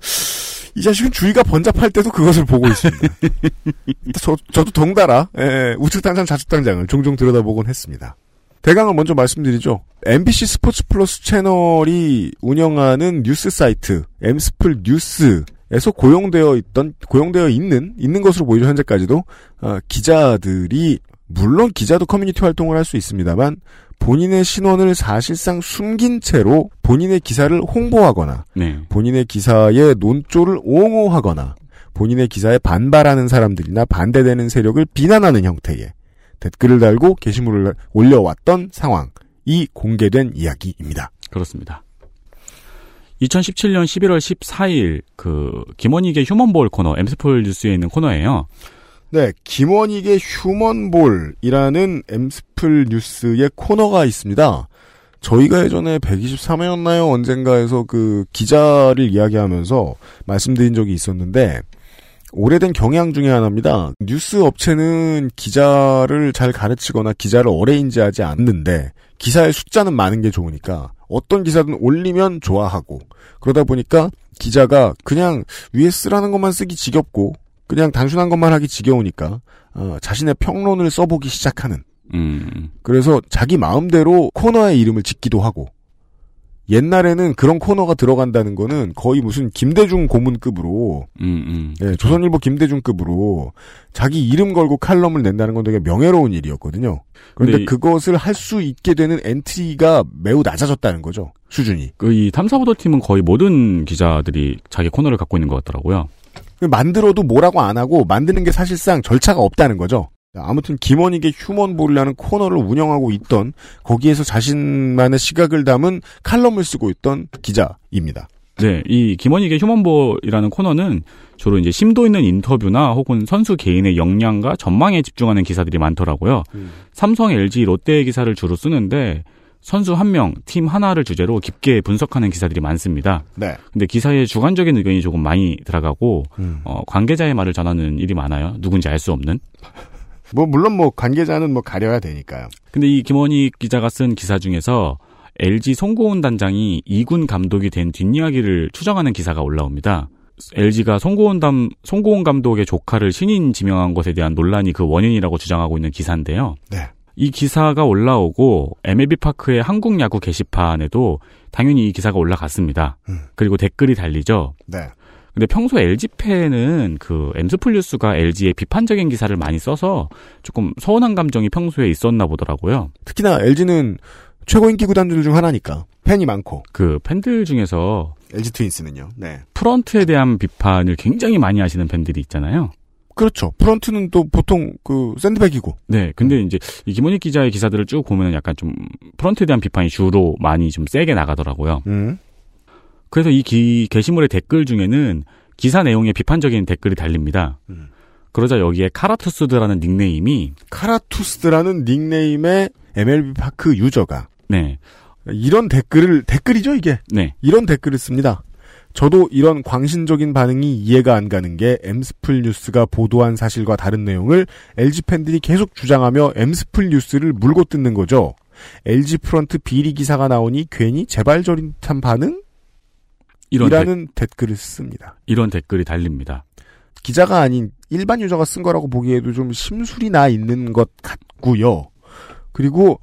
이 자식은 주의가 번잡할 때도 그것을 보고 있습니다. 저, 저도 덩달아 예, 우측 담장 좌측 담장을 종종 들여다보곤 했습니다. 대강을 먼저 말씀드리죠. MBC 스포츠 플러스 채널이 운영하는 뉴스 사이트 엠스플 뉴스에서 고용되어 있던 고용되어 있는 있는 것으로 보이죠 현재까지도 어, 기자들이 물론 기자도 커뮤니티 활동을 할 수 있습니다만 본인의 신원을 사실상 숨긴 채로 본인의 기사를 홍보하거나 네. 본인의 기사의 논조를 옹호하거나 본인의 기사에 반발하는 사람들이나 반대되는 세력을 비난하는 형태의 댓글을 달고 게시물을 올려왔던 상황이 공개된 이야기입니다. 그렇습니다. 2017년 11월 14일 그 김원익의 휴먼볼 코너 엠스폴 뉴스에 있는 코너예요. 네, 김원익의 휴먼볼이라는 엠스플 뉴스의 코너가 있습니다. 저희가 예전에 123회였나요? 언젠가에서 그 기자를 이야기하면서 말씀드린 적이 있었는데 오래된 경향 중에 하나입니다. 뉴스 업체는 기자를 잘 가르치거나 기자를 오래 인지하지 않는데 기사의 숫자는 많은 게 좋으니까 어떤 기사든 올리면 좋아하고 그러다 보니까 기자가 그냥 위에 쓰라는 것만 쓰기 지겹고 그냥 단순한 것만 하기 지겨우니까 어, 자신의 평론을 써보기 시작하는 음. 그래서 자기 마음대로 코너의 이름을 짓기도 하고 옛날에는 그런 코너가 들어간다는 거는 거의 무슨 김대중 고문급으로 음, 음. 예, 조선일보 김대중급으로 자기 이름 걸고 칼럼을 낸다는 건 되게 명예로운 일이었거든요. 그런데 그것을 할 수 있게 되는 엔트리가 매우 낮아졌다는 거죠. 수준이. 그 이 탐사보도팀은 거의 모든 기자들이 자기 코너를 갖고 있는 것 같더라고요. 만들어도 뭐라고 안 하고 만드는 게 사실상 절차가 없다는 거죠. 아무튼 김원익의 휴먼볼이라는 코너를 운영하고 있던 거기에서 자신만의 시각을 담은 칼럼을 쓰고 있던 기자입니다. 네, 이 김원익의 휴먼볼이라는 코너는 주로 이제 심도 있는 인터뷰나 혹은 선수 개인의 역량과 전망에 집중하는 기사들이 많더라고요. 삼성, LG, 롯데의 기사를 주로 쓰는데 선수 한 명, 팀 하나를 주제로 깊게 분석하는 기사들이 많습니다. 네. 근데 기사에 주관적인 의견이 조금 많이 들어가고 음. 어, 관계자의 말을 전하는 일이 많아요. 누군지 알 수 없는. 뭐 물론 뭐 관계자는 뭐 가려야 되니까요. 근데 이 김원익 기자가 쓴 기사 중에서 LG 송고은 단장이 2군 감독이 된 뒷이야기를 추정하는 기사가 올라옵니다. LG가 송고은, 담, 송고은 감독의 조카를 신인 지명한 것에 대한 논란이 그 원인이라고 주장하고 있는 기사인데요. 네. 이 기사가 올라오고 MLB 파크의 한국 야구 게시판에도 당연히 이 기사가 올라갔습니다. 음. 그리고 댓글이 달리죠. 네. 근데 평소 LG 팬은 그 엠스플뉴스가 LG의 비판적인 기사를 많이 써서 조금 서운한 감정이 평소에 있었나 보더라고요. 특히나 LG는 최고 인기 구단들 중 하나니까 팬이 많고 그 팬들 중에서 LG 트윈스는요. 네. 프런트에 대한 비판을 굉장히 많이 하시는 팬들이 있잖아요. 그렇죠. 프런트는 또 보통 그 샌드백이고. 네, 근데 이제 이 김원익 기자의 기사들을 쭉 보면 약간 좀 프런트에 대한 비판이 주로 많이 좀 세게 나가더라고요. 음. 그래서 이 기, 게시물의 댓글 중에는 기사 내용에 비판적인 댓글이 달립니다. 음. 그러자 여기에 카라투스드라는 닉네임이 카라투스라는 닉네임의 MLB 파크 유저가 네, 이런 댓글을 댓글이죠 이게 네, 이런 댓글을 씁니다. 저도 이런 광신적인 반응이 이해가 안 가는 게 엠스플 뉴스가 보도한 사실과 다른 내용을 LG 팬들이 계속 주장하며 엠스플 뉴스를 물고 뜯는 거죠. LG 프런트 비리 기사가 나오니 괜히 재발저릿한 반응? 이런 댓- 이라는 댓글을 씁니다. 이런 댓글이 달립니다. 기자가 아닌 일반 유저가 쓴 거라고 보기에도 좀 심술이 나 있는 것 같고요. 그리고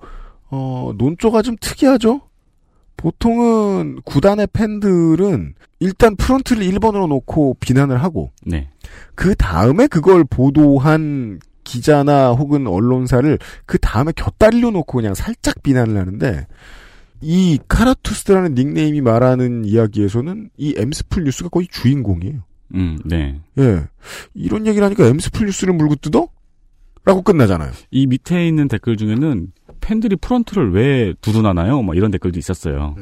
어, 논조가 좀 특이하죠. 보통은 구단의 팬들은 일단 프런트를 1번으로 놓고 비난을 하고 네, 그 다음에 그걸 보도한 기자나 혹은 언론사를 그 다음에 곁다리로 놓고 그냥 살짝 비난을 하는데 이 카라투스라는 닉네임이 말하는 이야기에서는 이 엠스플 뉴스가 거의 주인공이에요. 음, 네. 예. 이런 얘기를 하니까 엠스플 뉴스를 물고 뜯어? 라고 끝나잖아요. 이 밑에 있는 댓글 중에는 팬들이 프런트를 왜 두둔하나요? 막 이런 댓글도 있었어요.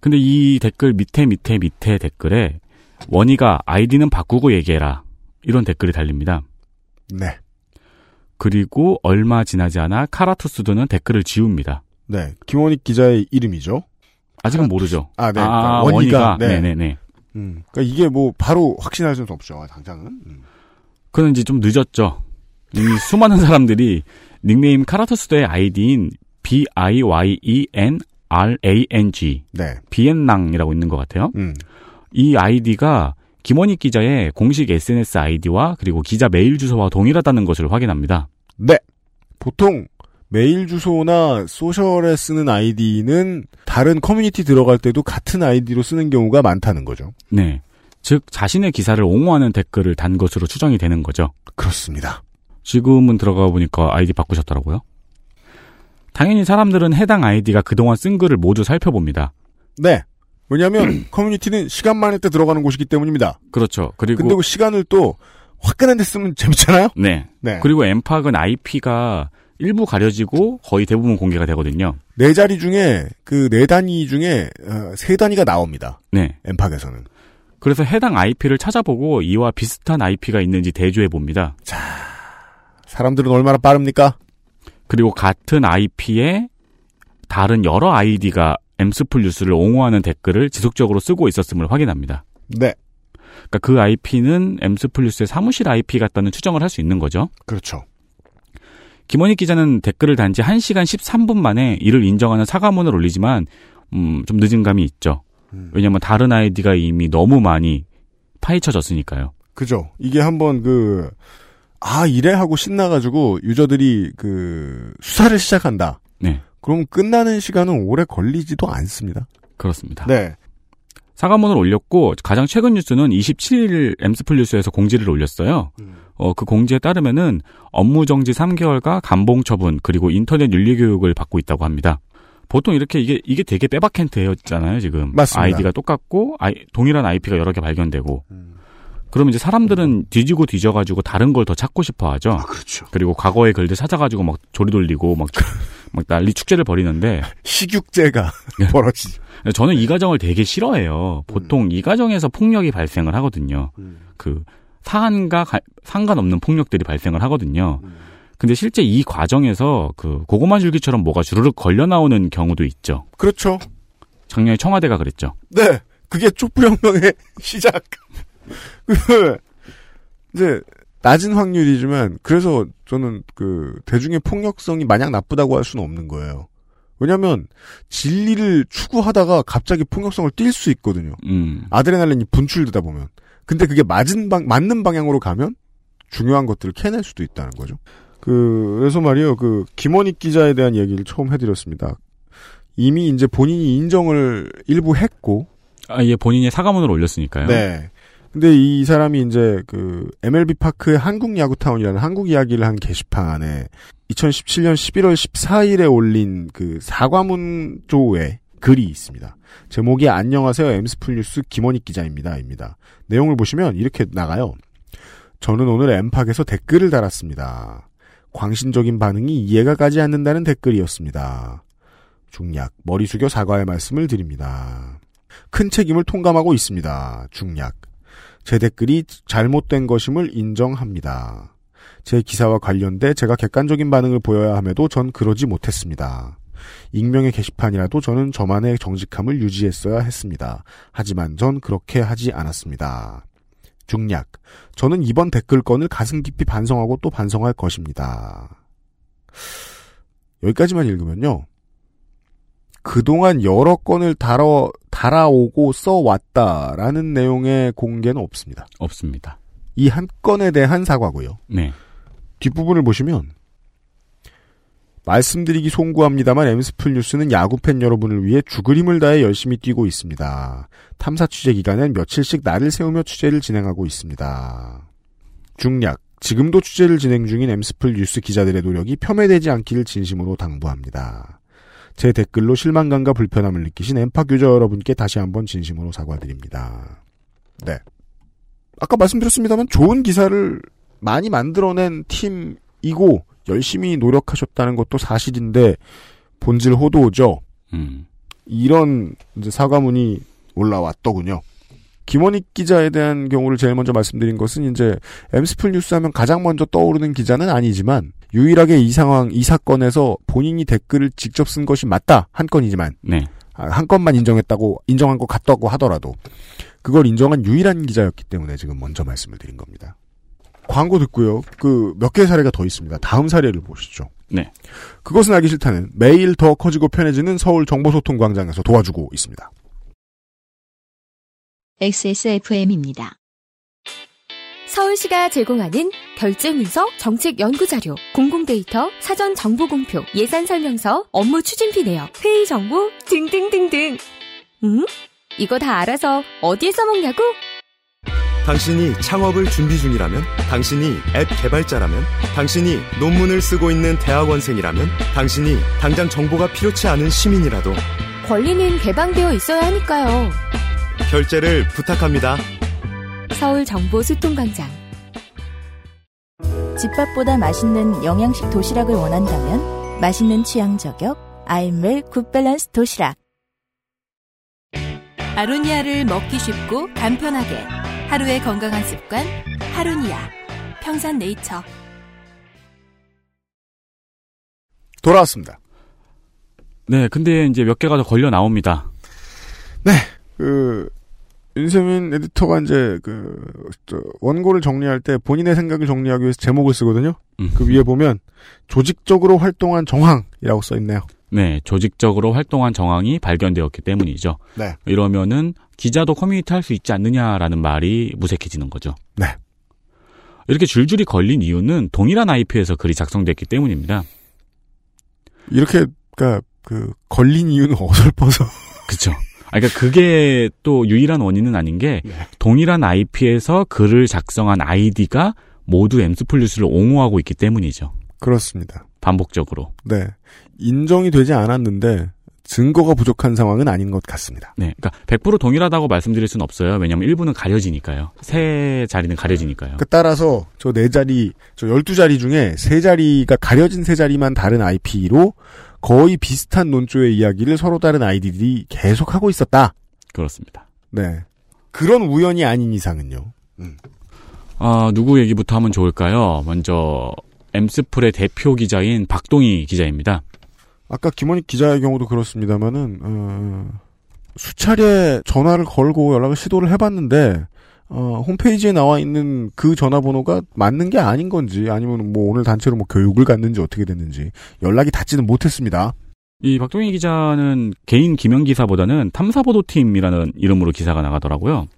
근데 이 댓글 밑에 밑에 밑에 댓글에 원희가 아이디는 바꾸고 얘기해라. 이런 댓글이 달립니다. 네. 그리고 얼마 지나지 않아 카라투스드는 댓글을 지웁니다. 네. 김원익 기자의 이름이죠. 아직은 모르죠. 아, 네. 아, 원희가, 원희가. 네. 네네네. 음. 그러니까 이게 뭐 바로 확신할 수는 없죠. 당장은. 음. 그는 이제 좀 늦었죠. 이미 수많은 사람들이 닉네임 카라투스드의 아이디인 B-I-Y-E-N-R-A-N-G. 네. 비엔낭이라고 있는 것 같아요. 음. 이 아이디가 김원익 기자의 공식 SNS 아이디와 그리고 기자 메일 주소와 동일하다는 것을 확인합니다. 네. 보통 메일 주소나 소셜에 쓰는 아이디는 다른 커뮤니티 들어갈 때도 같은 아이디로 쓰는 경우가 많다는 거죠. 네. 즉 자신의 기사를 옹호하는 댓글을 단 것으로 추정이 되는 거죠. 그렇습니다. 지금은 들어가 보니까 아이디 바꾸셨더라고요. 당연히 사람들은 해당 아이디가 그동안 쓴 글을 모두 살펴봅니다. 네. 왜냐하면 커뮤니티는 시간 많을 때 들어가는 곳이기 때문입니다. 그렇죠. 그리고 근데 그 시간을 또 화끈한 데 쓰면 재밌잖아요? 네. 네. 그리고 엠팍은 IP가 일부 가려지고 거의 대부분 공개가 되거든요. 네 자리 중에 그 네 단위 중에 어, 세 단위가 나옵니다. 네. 엠팍에서는. 그래서 해당 IP를 찾아보고 이와 비슷한 IP가 있는지 대조해 봅니다. 사람들은 얼마나 빠릅니까? 그리고 같은 IP에 다른 여러 아이디가 엠스플 뉴스를 옹호하는 댓글을 지속적으로 쓰고 있었음을 확인합니다. 네. 그러니까 그 IP는 엠스플 뉴스의 사무실 IP 같다는 추정을 할 수 있는 거죠. 그렇죠. 김원익 기자는 댓글을 단지 1시간 13분 만에 이를 인정하는 사과문을 올리지만 음, 좀 늦은 감이 있죠. 왜냐하면 다른 아이디가 이미 너무 많이 파헤쳐졌으니까요. 그죠. 이게 한번 그, 아, 이래 하고 신나가지고 유저들이 그, 수사를 시작한다. 네, 그럼 끝나는 시간은 오래 걸리지도 않습니다. 그렇습니다. 네. 사과문을 올렸고 가장 최근 뉴스는 27일 엠스플 뉴스에서 공지를 올렸어요. 어, 그 공지에 따르면은 업무 정지 3개월과 감봉 처분 그리고 인터넷 윤리 교육을 받고 있다고 합니다. 보통 이렇게 이게 이게 되게 빼박캔트였잖아요 지금 맞습니다. 아이디가 똑같고 아이, 동일한 IP가 여러 개 발견되고 그러면 이제 사람들은 뒤지고 뒤져가지고 다른 걸 더 찾고 싶어 하죠. 그렇죠. 그리고 과거의 글들 찾아가지고 막 조리 돌리고 막, 막 난리 축제를 벌이는데 식육제가 네. 벌어지죠. 저는 이 가정을 되게 싫어해요. 보통 이 가정에서 폭력이 발생을 하거든요. 그 사안과 가- 상관없는 폭력들이 발생을 하거든요. 근데 실제 이 과정에서 그 고구마 줄기처럼 뭐가 주르륵 걸려 나오는 경우도 있죠. 그렇죠. 작년에 청와대가 그랬죠. 네. 그게 촛불혁명의 시작. 그, 이제, 낮은 확률이지만, 그래서 저는 그, 대중의 폭력성이 마냥 나쁘다고 할 수는 없는 거예요. 왜냐면, 진리를 추구하다가 갑자기 폭력성을 띌 수 있거든요. 음. 아드레날린이 분출되다 보면. 근데 그게 맞은 방, 맞는 방향으로 가면, 중요한 것들을 캐낼 수도 있다는 거죠. 그, 그래서 말이에요. 그, 김원익 기자에 대한 얘기를 처음 해드렸습니다. 이미 이제 본인이 인정을 일부 했고, 아, 예, 본인이 사과문을 올렸으니까요. 네. 근데 이 사람이 이제 그 MLB 파크의 한국 야구타운이라는 한국 이야기를 한 게시판에 2017년 11월 14일에 올린 그 사과문 조에 글이 있습니다. 제목이 안녕하세요 엠스플 뉴스 김원익 기자입니다.입니다. 내용을 보시면 이렇게 나가요. 저는 오늘 엠팍에서 댓글을 달았습니다. 광신적인 반응이 이해가 가지 않는다는 댓글이었습니다. 중략, 머리 숙여 사과의 말씀을 드립니다. 큰 책임을 통감하고 있습니다. 중략. 제 댓글이 잘못된 것임을 인정합니다. 제 기사와 관련돼 제가 객관적인 반응을 보여야 함에도 전 그러지 못했습니다. 익명의 게시판이라도 저는 저만의 정직함을 유지했어야 했습니다. 하지만 전 그렇게 하지 않았습니다. 중략. 저는 이번 댓글건을 가슴 깊이 반성하고 또 반성할 것입니다. 여기까지만 읽으면요. 그동안 여러 건을 달아, 달아오고 써왔다라는 내용의 공개는 없습니다. 없습니다. 이 한 건에 대한 사과고요. 네. 뒷부분을 보시면 말씀드리기 송구합니다만 엠스플 뉴스는 야구팬 여러분을 위해 죽을 힘을 다해 열심히 뛰고 있습니다. 탐사 취재 기간엔 며칠씩 날을 세우며 취재를 진행하고 있습니다. 중략 지금도 취재를 진행 중인 엠스플 뉴스 기자들의 노력이 폄훼되지 않기를 진심으로 당부합니다. 제 댓글로 실망감과 불편함을 느끼신 엠파 유저 여러분께 다시 한번 진심으로 사과드립니다. 네. 아까 말씀드렸습니다만 좋은 기사를 많이 만들어낸 팀이고 열심히 노력하셨다는 것도 사실인데 본질 호도죠. 음. 이런 사과문이 올라왔더군요. 김원익 기자에 대한 경우를 제일 먼저 말씀드린 것은 이제 엠스플 뉴스 하면 가장 먼저 떠오르는 기자는 아니지만 유일하게 이 상황 이 사건에서 본인이 댓글을 직접 쓴 것이 맞다 한 건이지만 네. 아, 한 건만 인정했다고 인정한 것 같다고 하더라도 그걸 인정한 유일한 기자였기 때문에 지금 먼저 말씀을 드린 겁니다. 광고 듣고요. 그 몇 개의 사례가 더 있습니다. 다음 사례를 보시죠. 네. 그것은 알기 싫다는 매일 더 커지고 편해지는 서울 정보소통광장에서 도와주고 있습니다. XSFM입니다. 서울시가 제공하는 결제 문서, 정책 연구 자료, 공공 데이터, 사전 정보 공표, 예산 설명서, 업무 추진비 내역, 회의 정보 등등등등. 음? 이거 다 알아서 어디에 써먹냐고? 당신이 창업을 준비 중이라면, 당신이 앱 개발자라면, 당신이 논문을 쓰고 있는 대학원생이라면, 당신이 당장 정보가 필요치 않은 시민이라도 권리는 개방되어 있어야 하니까요. 결제를 부탁합니다. 서울 정보 수통광장. 집밥보다 맛있는 영양식 도시락을 원한다면 맛있는 취향 저격 아임웰 굿밸런스 도시락. 아로니아를 먹기 쉽고 간편하게 하루의 건강한 습관 하루니아 평산네이처 돌아왔습니다. 네, 근데 이제 몇 개가 더 걸려 나옵니다. 네, 그 윤세민 에디터가 이제 그 저, 원고를 정리할 때 본인의 생각을 정리하기 위해서 제목을 쓰거든요. 음. 그 위에 보면 조직적으로 활동한 정황이라고 써 있네요. 네, 조직적으로 활동한 정황이 발견되었기 때문이죠. 네. 이러면은 기자도 커뮤니티 할 수 있지 않느냐라는 말이 무색해지는 거죠. 네. 이렇게 줄줄이 걸린 이유는 동일한 IP에서 글이 작성됐기 때문입니다. 이렇게 그러니까 그 걸린 이유는 어설퍼서 그렇죠. 아, 그러니까 그게 또 유일한 원인은 아닌 게 네. 동일한 IP에서 글을 작성한 아이디가 모두 엠스플루스를 옹호하고 있기 때문이죠. 그렇습니다. 반복적으로. 네. 인정이 되지 않았는데 증거가 부족한 상황은 아닌 것 같습니다. 네. 그러니까 100% 동일하다고 말씀드릴 수는 없어요. 왜냐하면 일부는 가려지니까요. 세 자리는 가려지니까요. 그 따라서 저 네 자리, 저 12자리 중에 세 자리가 가려진 세 자리만 다른 IP로 거의 비슷한 논조의 이야기를 서로 다른 아이디들이 계속 하고 있었다. 그렇습니다. 네. 그런 우연이 아닌 이상은요. 아, 누구 얘기부터 하면 좋을까요? 먼저 엠스플의 대표 기자인 박동희 기자입니다. 아까 김원익 기자의 경우도 그렇습니다만은 어, 수차례 전화를 걸고 연락을 시도를 해봤는데 어, 홈페이지에 나와 있는 그 전화번호가 맞는 게 아닌 건지 아니면 뭐 오늘 단체로 뭐 교육을 갔는지 어떻게 됐는지 연락이 닿지는 못했습니다. 이 박동희 기자는 개인 기명 기사보다는 탐사보도팀이라는 이름으로 기사가 나가더라고요.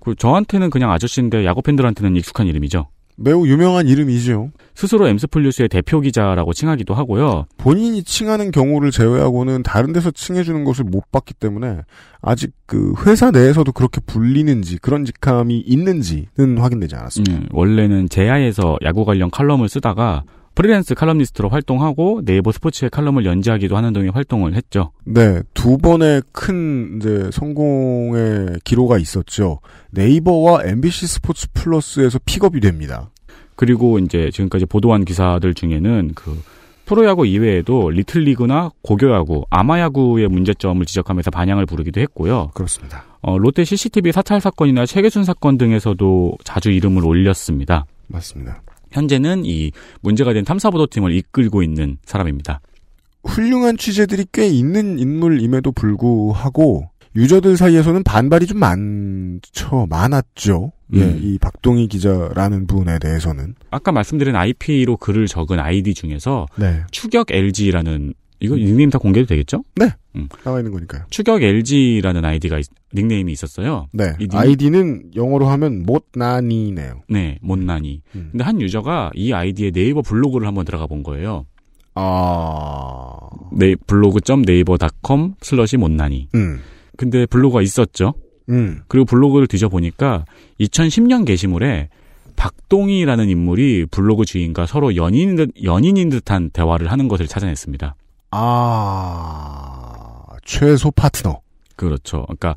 그 저한테는 그냥 아저씨인데 야구 팬들한테는 익숙한 이름이죠. 매우 유명한 이름이죠. 스스로 엠스플루스의 대표 기자라고 칭하기도 하고요. 본인이 칭하는 경우를 제외하고는 다른 데서 칭해주는 것을 못 봤기 때문에 아직 그 회사 내에서도 그렇게 불리는지 그런 직함이 있는지는 확인되지 않았습니다. 음, 원래는 재야에서 야구 관련 칼럼을 쓰다가 프리랜스 칼럼니스트로 활동하고 네이버 스포츠의 칼럼을 연재하기도 하는 등의 활동을 했죠. 네, 두 번의 큰 이제 성공의 기로가 있었죠. 네이버와 MBC 스포츠 플러스에서 픽업이 됩니다. 그리고 이제 지금까지 보도한 기사들 중에는 그 프로야구 이외에도 리틀리그나 고교야구, 아마야구의 문제점을 지적하면서 반향을 부르기도 했고요. 그렇습니다. 어, 롯데 CCTV 사찰 사건이나 최규순 사건 등에서도 자주 이름을 올렸습니다. 맞습니다. 현재는 이 문제가 된 탐사보도팀을 이끌고 있는 사람입니다. 훌륭한 취재들이 꽤 있는 인물임에도 불구하고 유저들 사이에서는 반발이 좀 많죠. 많았죠. 예, 음. 이 박동희 기자라는 분에 대해서는. 아까 말씀드린 IP로 글을 적은 아이디 중에서 네. 추격 LG라는 이거 닉네임 다 공개도 되겠죠? 네. 음. 나와 있는 거니까요. 추격 LG라는 아이디가 있- 닉네임이 있었어요. 네. 이 닉- 아이디는 영어로 하면 못나니네요. 네, 못난이. 음. 근데 한 유저가 이 아이디에 네이버 블로그를 한번 들어가 본 거예요. 아. 네, 블로그.네이버.com 슬러시 못난이. 음. 근데 블로그가 있었죠. 음. 그리고 블로그를 뒤져보니까 2010년 게시물에 박동희라는 인물이 블로그 주인과 서로 연인, 연인인 듯한 대화를 하는 것을 찾아냈습니다. 아. 최소 파트너. 그렇죠. 그러니까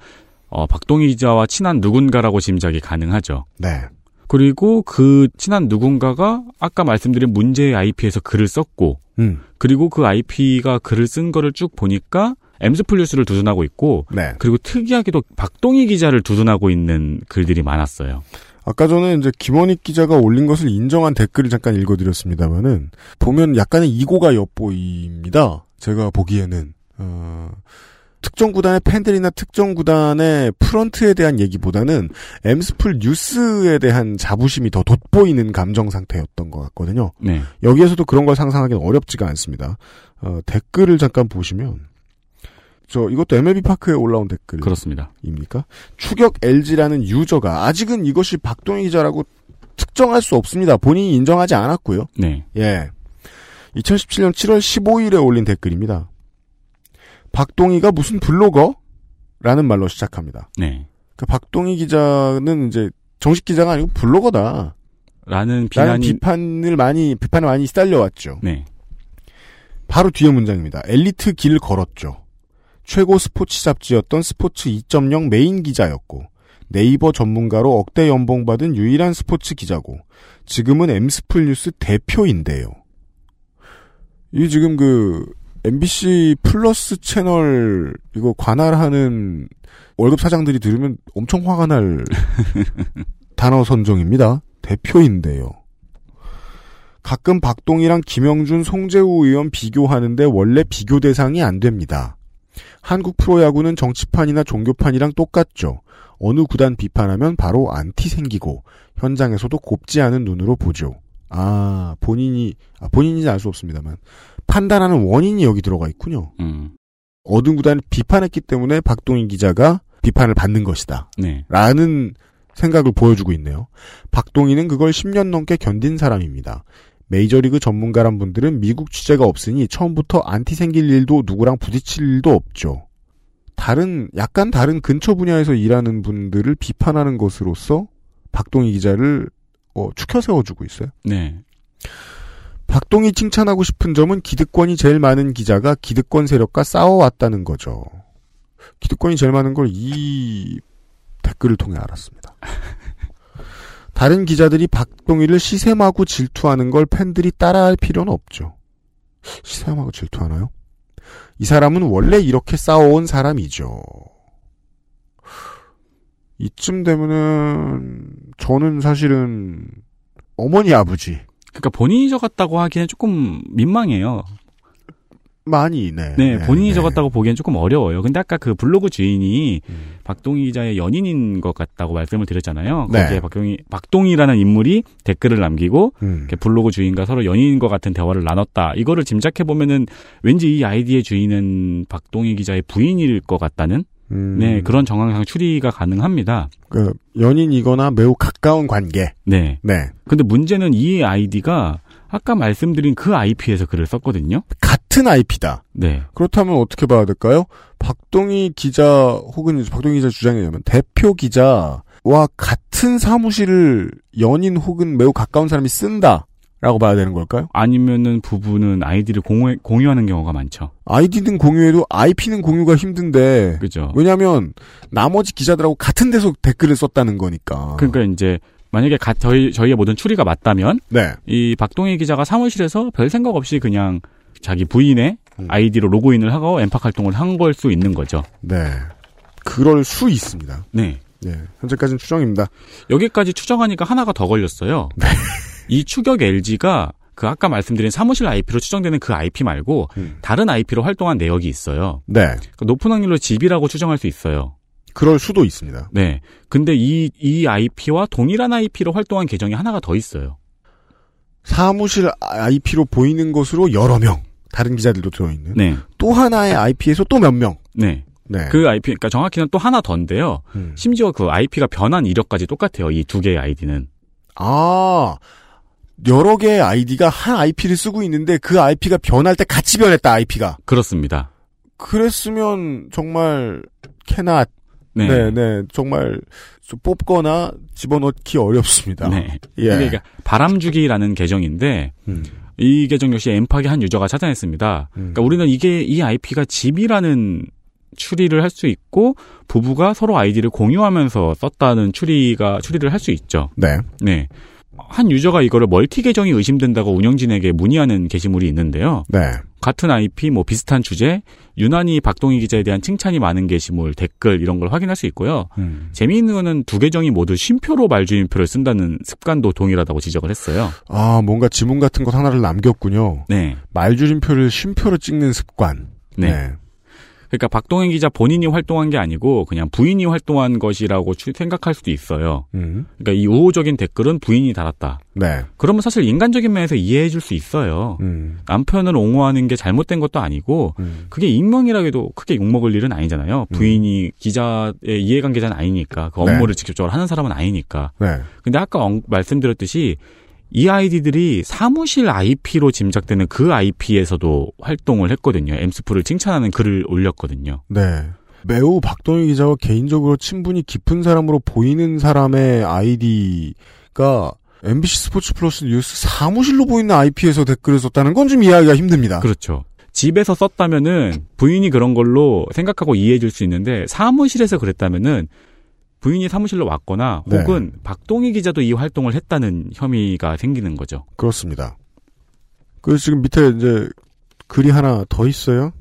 어, 박동희 기자와 친한 누군가라고 짐작이 가능하죠. 네. 그리고 그 친한 누군가가 아까 말씀드린 문제의 IP에서 글을 썼고, 음. 그리고 그 IP가 글을 쓴 거를 쭉 보니까 엠스플 뉴스를 두둔하고 있고, 네. 그리고 특이하게도 박동희 기자를 두둔하고 있는 글들이 많았어요. 아까 전에 이제 김원익 기자가 올린 것을 인정한 댓글을 잠깐 읽어드렸습니다만은 보면 약간의 이고가 엿보입니다. 제가 보기에는 어, 특정 구단의 팬들이나 특정 구단의 프런트에 대한 얘기보다는 엠스플 뉴스에 대한 자부심이 더 돋보이는 감정 상태였던 것 같거든요. 네. 여기에서도 그런 걸 상상하기는 어렵지가 않습니다. 어, 댓글을 잠깐 보시면 저 이것도 MLB 파크에 올라온 댓글. 그렇습니다. 입니까? 추격 LG라는 유저가 아직은 이것이 박동희 기자라고 특정할 수 없습니다. 본인이 인정하지 않았고요. 네. 예. 2017년 7월 15일에 올린 댓글입니다. 박동희가 무슨 블로거? 라는 말로 시작합니다. 네. 그 박동희 기자는 이제 정식 기자가 아니고 블로거다. 라는 비난이, 비판을 많이 비판을 많이 시달려왔죠. 네. 바로 뒤에 문장입니다. 엘리트 길 걸었죠. 최고 스포츠 잡지였던 스포츠 2.0 메인 기자였고 네이버 전문가로 억대 연봉 받은 유일한 스포츠 기자고 지금은 엠스플 뉴스 대표인데요. 이 지금 그 MBC 플러스 채널 이거 관할하는 월급 사장들이 들으면 엄청 화가 날 단어 선정입니다. 대표인데요. 가끔 박동희랑 김영준, 송재우 의원 비교하는데 원래 비교 대상이 안 됩니다. 한국 프로야구는 정치판이나 종교판이랑 똑같죠. 어느 구단 비판하면 바로 안티 생기고 현장에서도 곱지 않은 눈으로 보죠. 아 본인이 아, 본인인지 알 수 없습니다만 판단하는 원인이 여기 들어가 있군요. 음. 어느 구단을 비판했기 때문에 박동희 기자가 비판을 받는 것이다. 네. 라는 생각을 보여주고 있네요. 박동희는 그걸 10년 넘게 견딘 사람입니다. 메이저리그 전문가란 분들은 미국 취재가 없으니 처음부터 안티 생길 일도 누구랑 부딪힐 일도 없죠. 다른 약간 다른 근처 분야에서 일하는 분들을 비판하는 것으로서 박동희 기자를 어, 추켜 세워주고 있어요. 네. 박동희 칭찬하고 싶은 점은 기득권이 제일 많은 기자가 기득권 세력과 싸워왔다는 거죠. 기득권이 제일 많은 걸 이 댓글을 통해 알았습니다. 다른 기자들이 박동희를 시샘하고 질투하는 걸 팬들이 따라할 필요는 없죠. 시샘하고 질투하나요? 이 사람은 원래 이렇게 싸워온 사람이죠. 이쯤 되면은 저는 사실은 어머니 아버지 그러니까 본인이 적었다고 하기엔 조금 민망해요. 많이 네. 네, 본인이 네. 적었다고 보기엔 조금 어려워요. 근데 아까 그 블로그 주인이 음. 박동희 기자의 연인인 것 같다고 말씀을 드렸잖아요. 네. 거기에 박동희, 박동희라는 인물이 댓글을 남기고 음. 블로그 주인과 서로 연인인 것 같은 대화를 나눴다. 이거를 짐작해 보면은 왠지 이 아이디의 주인은 박동희 기자의 부인일 것 같다는 음. 네 그런 정황상 추리가 가능합니다. 그 연인이거나 매우 가까운 관계. 네. 네. 근데 문제는 이 아이디가 아까 말씀드린 그 IP에서 글을 썼거든요. 같은 IP다. 네. 그렇다면 어떻게 봐야 될까요? 박동희 기자 혹은 박동희 기자 주장에 의하면 대표 기자와 같은 사무실을 연인 혹은 매우 가까운 사람이 쓴다. 라고 봐야 되는 걸까요? 아니면은 부부는 아이디를 공유, 공유하는 경우가 많죠. 아이디는 공유해도 IP는 공유가 힘든데. 그죠. 왜냐하면 나머지 기자들하고 같은 데서 댓글을 썼다는 거니까. 그러니까 이제 만약에 가, 저희 저희의 모든 추리가 맞다면 네. 이 박동희 기자가 사무실에서 별 생각 없이 그냥 자기 부인의 음. 아이디로 로그인을 하고 엠팍 활동을 한 걸 수 있는 거죠. 네. 그럴 수 있습니다. 네. 네. 현재까지는 추정입니다. 여기까지 추정하니까 하나가 더 걸렸어요. 네. 이 추격 LG가 그 아까 말씀드린 사무실 IP로 추정되는 그 IP 말고 음. 다른 IP로 활동한 내역이 있어요. 네. 그러니까 높은 확률로 집이라고 추정할 수 있어요. 그럴 수도 있습니다. 네. 근데 이, 이 IP와 동일한 IP로 활동한 계정이 하나가 더 있어요. 사무실 IP로 보이는 것으로 여러 명. 다른 기자들도 들어있는. 네. 또 하나의 IP에서 또 몇 명. 네. 네. 그 IP, 그러니까 정확히는 또 하나 더인데요. 음. 심지어 그 IP가 변한 이력까지 똑같아요. 이 두 개의 아이디는. 아, 여러 개의 아이디가 한 IP를 쓰고 있는데 그 IP가 변할 때 같이 변했다, IP가. 그렇습니다. 그랬으면 정말 캐나 네. 네, 네, 정말 좀 뽑거나 집어넣기 어렵습니다. 네. 예. 그러니까 바람주기라는 계정인데 음. 이 계정 역시 엠팍의 한 유저가 찾아냈습니다. 음. 그러니까 우리는 이게 이 IP가 집이라는 추리를 할 수 있고 부부가 서로 아이디를 공유하면서 썼다는 추리가 추리를 할 수 있죠. 네. 네. 한 유저가 이거를 멀티 계정이 의심된다고 운영진에게 문의하는 게시물이 있는데요. 네. 같은 IP, 뭐 비슷한 주제, 유난히 박동희 기자에 대한 칭찬이 많은 게시물, 댓글 이런 걸 확인할 수 있고요. 음. 재미있는 거는 두 계정이 모두 쉼표로 말줄임표를 쓴다는 습관도 동일하다고 지적을 했어요. 아, 뭔가 지문 같은 것 하나를 남겼군요. 네. 말줄임표를 쉼표로 찍는 습관. 네. 그러니까 박동현 기자 본인이 활동한 게 아니고 그냥 부인이 활동한 것이라고 추- 생각할 수도 있어요. 음. 그러니까 이 우호적인 댓글은 부인이 달았다. 네. 그러면 사실 인간적인 면에서 이해해 줄 수 있어요. 음. 남편을 옹호하는 게 잘못된 것도 아니고 음. 그게 익명이라 해도 크게 욕먹을 일은 아니잖아요. 부인이 기자의 이해관계자는 아니니까 그 업무를 직접적으로 하는 사람은 아니니까. 네. 근데 아까 엉- 말씀드렸듯이 이 아이디들이 사무실 IP로 짐작되는 그 IP에서도 활동을 했거든요. 엠스프를 칭찬하는 글을 올렸거든요. 네. 매우 박동희 기자와 개인적으로 친분이 깊은 사람으로 보이는 사람의 아이디가 MBC 스포츠 플러스 뉴스 사무실로 보이는 IP에서 댓글을 썼다는 건 좀 이해하기가 힘듭니다. 그렇죠. 집에서 썼다면은 부인이 그런 걸로 생각하고 이해해 줄 수 있는데 사무실에서 그랬다면은 부인이 사무실로 왔거나 네. 혹은 박동희 기자도 이 활동을 했다는 혐의가 생기는 거죠. 그렇습니다. 그래서 지금 밑에 이제 글이 하나 더 있어요.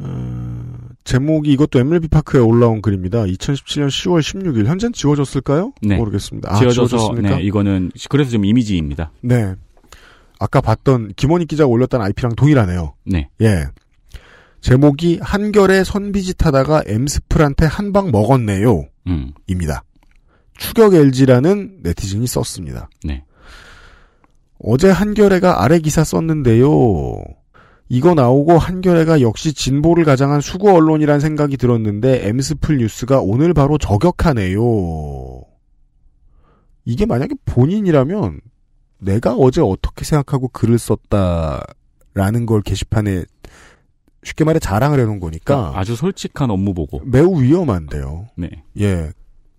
어, 제목이 이것도 MLB 파크에 올라온 글입니다. 2017년 10월 16일. 현재는 지워졌을까요? 네. 모르겠습니다. 아, 지어져서 지워졌습니까? 네, 이거는 그래서 좀 이미지입니다. 네. 아까 봤던 김원희 기자가 올렸던 IP랑 동일하네요. 네. 예. 제목이 한결에 선비짓 하다가 엠스플한테 한 방 먹었네요. 음. 입니다. 추격 LG라는 네티즌이 썼습니다. 네. 어제 한겨레가 아래 기사 썼는데요. 이거 나오고 한겨레가 역시 진보를 가장한 수구 언론이란 생각이 들었는데 엠스플 뉴스가 오늘 바로 저격하네요. 이게 만약에 본인이라면 내가 어제 어떻게 생각하고 글을 썼다라는 걸 게시판에 쉽게 말해 자랑을 해놓은 거니까 아주 솔직한 업무 보고. 매우 위험한데요. 네. 예.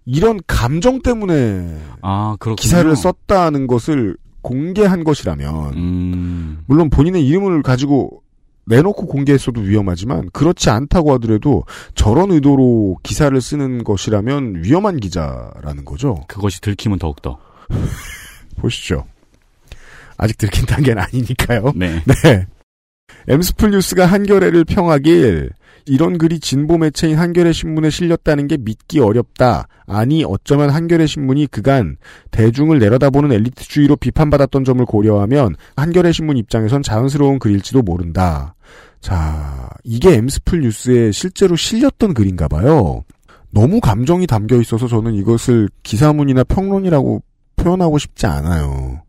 이런 감정 때문에 아. 기사를 썼다는 것을 공개한 것이라면 음. 물론 본인의 이름을 가지고 내놓고 공개했어도 위험하지만 그렇지 않다고 하더라도 저런 의도로 기사를 쓰는 것이라면 위험한 기자라는 거죠. 그것이 들키면 더욱더. 보시죠. 아직 들킨 단계는 아니니까요. 네. 네. 엠스플 뉴스가 한겨레를 평하길 이런 글이 진보 매체인 한겨레 신문에 실렸다는 게 믿기 어렵다. 아니 어쩌면 한겨레 신문이 그간 대중을 내려다보는 엘리트주의로 비판받았던 점을 고려하면 한겨레 신문 입장에선 자연스러운 글일지도 모른다. 자, 이게 엠스플 뉴스에 실제로 실렸던 글인가 봐요. 너무 감정이 담겨 있어서 저는 이것을 기사문이나 평론이라고 표현하고 싶지 않아요.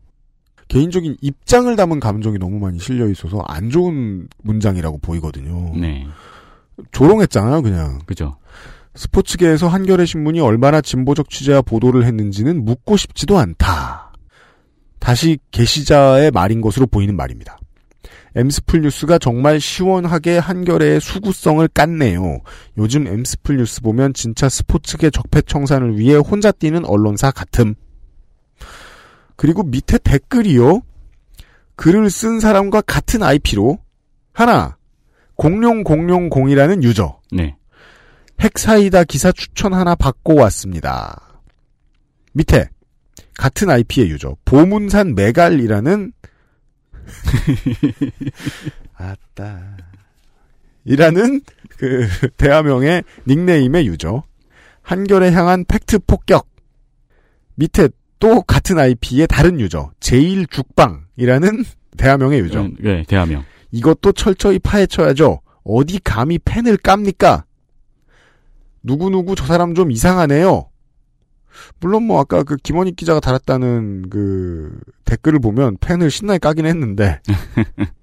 개인적인 입장을 담은 감정이 너무 많이 실려 있어서 안 좋은 문장이라고 보이거든요. 네. 조롱했잖아요, 그냥. 그죠. 스포츠계에서 한겨레 신문이 얼마나 진보적 취재와 보도를 했는지는 묻고 싶지도 않다. 다시 게시자의 말인 것으로 보이는 말입니다. 엠스플 뉴스가 정말 시원하게 한겨레의 수구성을 깠네요. 요즘 엠스플 뉴스 보면 진짜 스포츠계 적폐청산을 위해 혼자 뛰는 언론사 같음. 그리고 밑에 댓글이요. 글을 쓴 사람과 같은 IP로 하나 공룡공룡공이라는 유저 네. 핵사이다 기사 추천 하나 받고 왔습니다. 밑에 같은 IP의 유저 보문산 메갈이라는 아따 이라는 그 대화명의 닉네임의 유저 한겨레 향한 팩트 폭격 밑에 또 같은 IP의 다른 유저 제일 죽방이라는 대화명의 유저 음, 네, 대화명. 이것도 철저히 파헤쳐야죠. 어디 감히 펜을 깝니까? 누구누구 저 사람 좀 이상하네요. 물론 뭐 아까 그 김원익 기자가 달았다는 그 댓글을 보면 펜을 신나게 까긴 했는데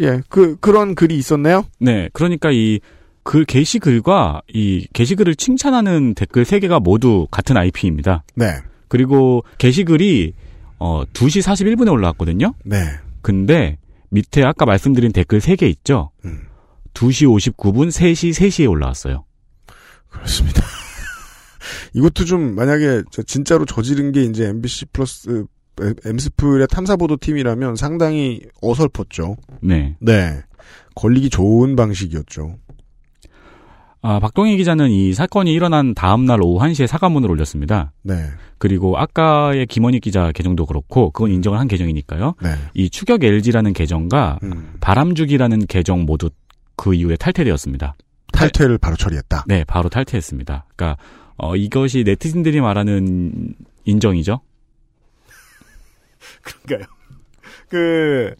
예, 그 그런 글이 있었네요. 네, 그러니까 이글 게시글과 이 게시글을 칭찬하는 댓글 세 개가 모두 같은 IP입니다. 네, 그리고 게시글이 어 2시 41분에 올라왔거든요. 네, 근데 밑에 아까 말씀드린 댓글 세개 있죠. 음. 2시 59분, 3시, 3시에 올라왔어요. 그렇습니다. 이것도 좀 만약에 저 진짜로 저지른 게 이제 MBC 플러스 엠스플의 탐사보도 팀이라면 상당히 어설펐죠. 네. 네, 걸리기 좋은 방식이었죠. 아, 박동희 기자는 이 사건이 일어난 다음 날 오후 1시에 사과문을 올렸습니다. 네, 그리고 아까의 김원익 기자 계정도 그렇고 그건 인정을 한 계정이니까요. 네, 이 추격 LG라는 계정과 음, 바람주기라는 계정 모두 그 이후에 탈퇴되었습니다. 탈퇴를 바로 처리했다. 네, 바로 탈퇴했습니다. 그러니까 어, 이것이 네티즌들이 말하는 인정이죠. 그러니까요. 그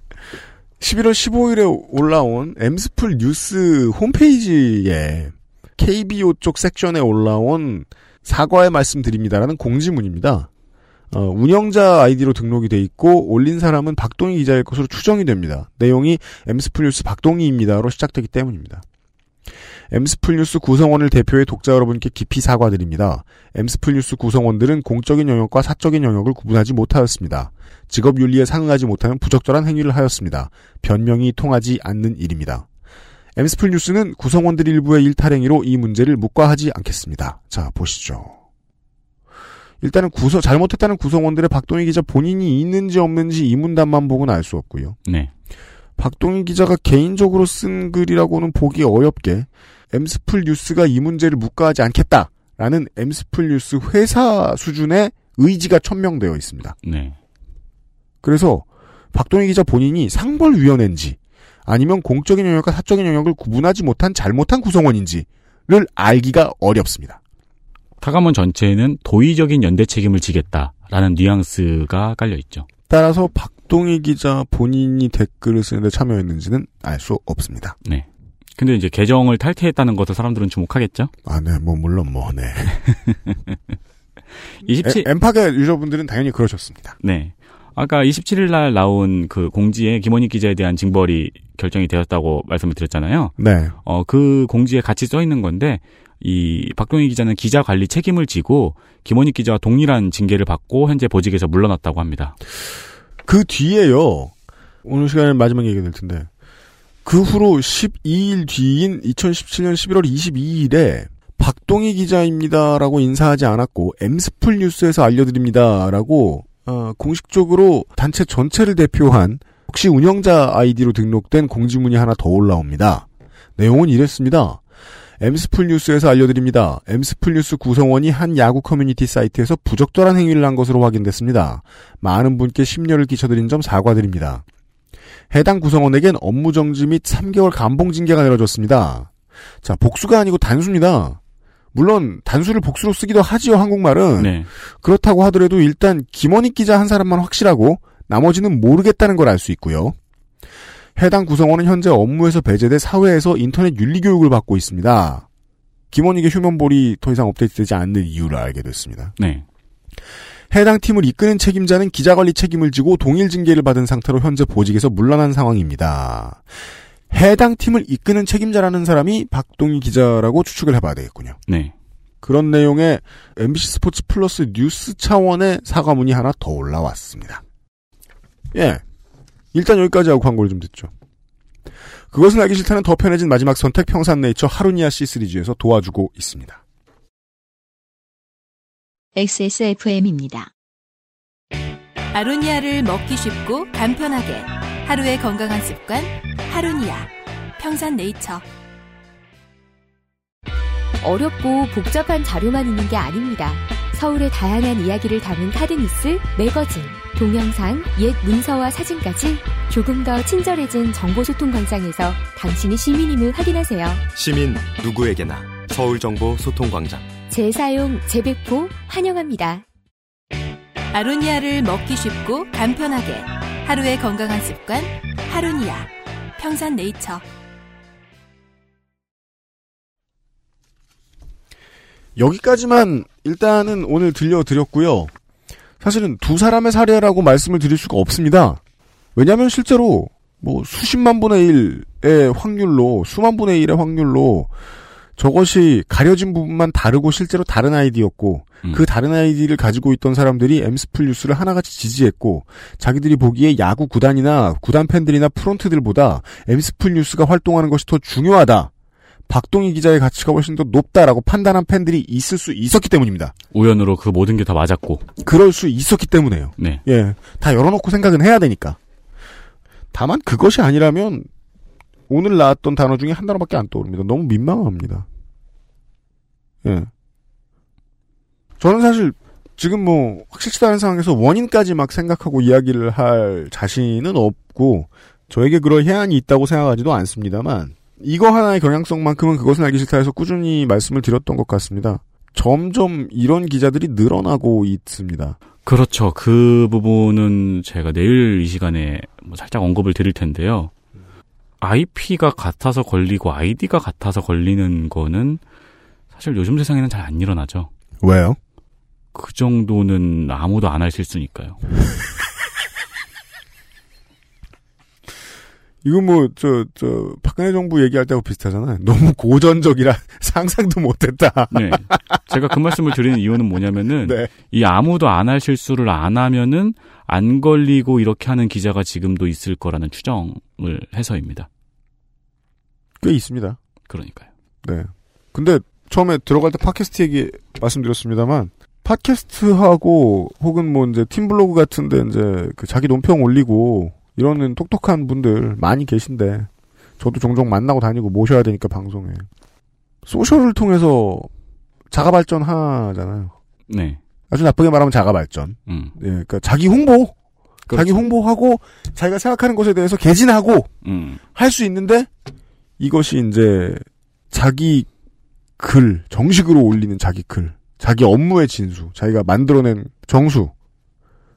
11월 15일에 올라온 엠스플 뉴스 홈페이지에 KBO 쪽 섹션에 올라온 사과의 말씀드립니다라는 공지문입니다. 어, 운영자 아이디로 등록이 돼 있고 올린 사람은 박동희 기자일 것으로 추정이 됩니다. 내용이 엠스플 뉴스 박동희입니다로 시작되기 때문입니다. 엠스플 뉴스 구성원을 대표해 독자 여러분께 깊이 사과드립니다. 엠스플 뉴스 구성원들은 공적인 영역과 사적인 영역을 구분하지 못하였습니다. 직업 윤리에 상응하지 못하는 부적절한 행위를 하였습니다. 변명이 통하지 않는 일입니다. 엠스플 뉴스는 구성원들 일부의 일탈행위로 이 문제를 묵과하지 않겠습니다. 자, 보시죠. 일단은 구성, 잘못했다는 구성원들의 박동희 기자 본인이 있는지 없는지 이 문단만 보고는 알 수 없고요. 네. 박동희 기자가 개인적으로 쓴 글이라고는 보기 어렵게 엠스플 뉴스가 이 문제를 묵과하지 않겠다라는 엠스플 뉴스 회사 수준의 의지가 천명되어 있습니다. 네. 그래서 박동희 기자 본인이 상벌위원회인지 아니면 공적인 영역과 사적인 영역을 구분하지 못한 잘못한 구성원인지를 알기가 어렵습니다. 타가문 전체에는 도의적인 연대 책임을 지겠다라는 뉘앙스가 깔려 있죠. 따라서 박동희 기자 본인이 댓글을 쓰는데 참여했는지는 알 수 없습니다. 네. 근데 이제 계정을 탈퇴했다는 것을 사람들은 주목하겠죠? 아, 네, 뭐, 물론 뭐, 네. 27, 엠- 엠팍의 유저분들은 당연히 그러셨습니다. 네. 아까 27일 날 나온 그 공지에 김원익 기자에 대한 징벌이 결정이 되었다고 말씀을 드렸잖아요. 네. 어, 그 공지에 같이 써 있는 건데, 이 박동희 기자는 기자 관리 책임을 지고 김원익 기자와 동일한 징계를 받고 현재 보직에서 물러났다고 합니다. 그 뒤에요. 오늘 시간에 마지막 얘기가 될 텐데. 그 후로 12일 뒤인 2017년 11월 22일에 박동희 기자입니다라고 인사하지 않았고 엠스플 뉴스에서 알려드립니다라고 어, 공식적으로 단체 전체를 대표한 혹시 운영자 아이디로 등록된 공지문이 하나 더 올라옵니다. 내용은 이랬습니다. 엠스플 뉴스에서 알려드립니다. 엠스플 뉴스 구성원이 한 야구 커뮤니티 사이트에서 부적절한 행위를 한 것으로 확인됐습니다. 많은 분께 심려를 끼쳐드린 점 사과드립니다. 해당 구성원에겐 업무 정지 및 3개월 감봉 징계가 내려졌습니다. 자, 복수가 아니고 단수입니다. 물론 단수를 복수로 쓰기도 하지요, 한국말은. 네. 그렇다고 하더라도 일단 김원익 기자 한 사람만 확실하고 나머지는 모르겠다는 걸 알 수 있고요. 해당 구성원은 현재 업무에서 배제돼 사회에서 인터넷 윤리 교육을 받고 있습니다. 김원익의 휴면볼이 더 이상 업데이트되지 않는 이유를 알게 됐습니다. 네. 해당 팀을 이끄는 책임자는 기자 관리 책임을 지고 동일 징계를 받은 상태로 현재 보직에서 물러난 상황입니다. 해당 팀을 이끄는 책임자라는 사람이 박동희 기자라고 추측을 해봐야 되겠군요. 네. 그런 내용의 MBC 스포츠 플러스 뉴스 차원의 사과문이 하나 더 올라왔습니다. 예. 일단 여기까지 하고 광고를 좀 듣죠. 그것은 알기 싫다는 더 편해진 마지막 선택 평산네이처 하루니아 C 시리즈에서 도와주고 있습니다. XSFM입니다. 아로니아를 먹기 쉽고 간편하게 하루의 건강한 습관 하루니아 평산네이처 어렵고 복잡한 자료만 있는 게 아닙니다. 서울의 다양한 이야기를 담은 카드뉴스, 매거진, 동영상, 옛 문서와 사진까지 조금 더 친절해진 정보소통 광장에서 당신이 시민임을 확인하세요. 시민 누구에게나 서울정보소통광장. 재사용, 재배포 환영합니다. 아로니아를 먹기 쉽고 간편하게 하루의 건강한 습관 하루니아 평산네이처 여기까지만 일단은 오늘 들려드렸고요. 사실은 두 사람의 사례라고 말씀을 드릴 수가 없습니다. 왜냐하면 실제로 뭐 수십만 분의 일의 확률로 수만 분의 일의 확률로 저것이 가려진 부분만 다르고 실제로 다른 아이디였고 음. 그 다른 아이디를 가지고 있던 사람들이 엠스플 뉴스를 하나같이 지지했고 자기들이 보기에 야구 구단이나 구단 팬들이나 프론트들보다 엠스플 뉴스가 활동하는 것이 더 중요하다. 박동희 기자의 가치가 훨씬 더 높다라고 판단한 팬들이 있을 수 있었기 때문입니다. 우연으로 그 모든 게 다 맞았고. 그럴 수 있었기 때문에요. 네. 예. 다 열어놓고 생각은 해야 되니까. 다만 그것이 아니라면 오늘 나왔던 단어 중에 한 단어밖에 안 떠오릅니다. 너무 민망합니다. 예. 저는 사실 지금 뭐 확실치도 않은 상황에서 원인까지 막 생각하고 이야기를 할 자신은 없고 저에게 그럴 해안이 있다고 생각하지도 않습니다만 이거 하나의 경향성만큼은 그것은 알기 싫다 해서 꾸준히 말씀을 드렸던 것 같습니다. 점점 이런 기자들이 늘어나고 있습니다. 그렇죠. 그 부분은 제가 내일 이 시간에 뭐 살짝 언급을 드릴 텐데요. IP가 같아서 걸리고 아이디가 같아서 걸리는 거는 사실 요즘 세상에는 잘 안 일어나죠. 왜요? 그 정도는 아무도 안 할 실수니까요. 이거 뭐, 저, 저, 박근혜 정부 얘기할 때하고 비슷하잖아요. 너무 고전적이라 상상도 못했다. 네. 제가 그 말씀을 드리는 이유는 뭐냐면은, 네. 이 아무도 안 할 실수를 안 하면은, 안 걸리고 이렇게 하는 기자가 지금도 있을 거라는 추정을 해서입니다. 꽤 있습니다. 그러니까요. 네. 근데 처음에 들어갈 때 팟캐스트 얘기 말씀드렸습니다만, 팟캐스트하고 혹은 뭐 이제 팀블로그 같은데 이제 그 자기 논평 올리고 이러는 똑똑한 분들 많이 계신데 저도 종종 만나고 다니고 모셔야 되니까 방송에 소셜을 통해서 자가 발전하잖아요. 네. 아주 나쁘게 말하면 자가 발전. 음. 예, 그러니까 자기 홍보, 자기 그렇죠. 홍보하고 자기가 생각하는 것에 대해서 개진하고 음. 할수 있는데 이것이 이제 자기 글 정식으로 올리는 자기 글, 자기 업무의 진수, 자기가 만들어낸 정수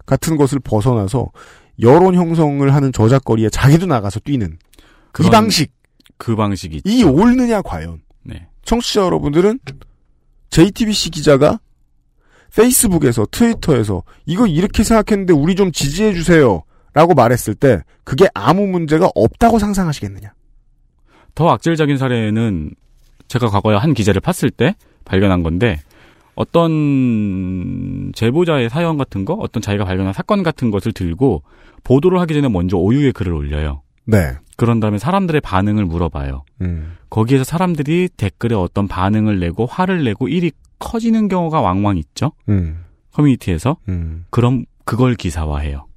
같은 것을 벗어나서 여론 형성을 하는 저작거리에 자기도 나가서 뛰는 이 방식 그 방식이 이 옳느냐 과연? 네. 청취자 여러분들은 JTBC 기자가 페이스북에서 트위터에서 이거 이렇게 생각했는데 우리 좀 지지해 주세요. 라고 말했을 때 그게 아무 문제가 없다고 상상하시겠느냐? 더 악질적인 사례는 제가 과거에 한 기자를 팠을 때 발견한 건데 어떤 제보자의 사연 같은 거, 어떤 자기가 발견한 사건 같은 것을 들고 보도를 하기 전에 먼저 오유의 글을 올려요. 네. 그런 다음에 사람들의 반응을 물어봐요. 음. 거기에서 사람들이 댓글에 어떤 반응을 내고 화를 내고 일이 커지는 경우가 왕왕 있죠. 음. 커뮤니티에서. 음. 그럼 그걸 기사화해요.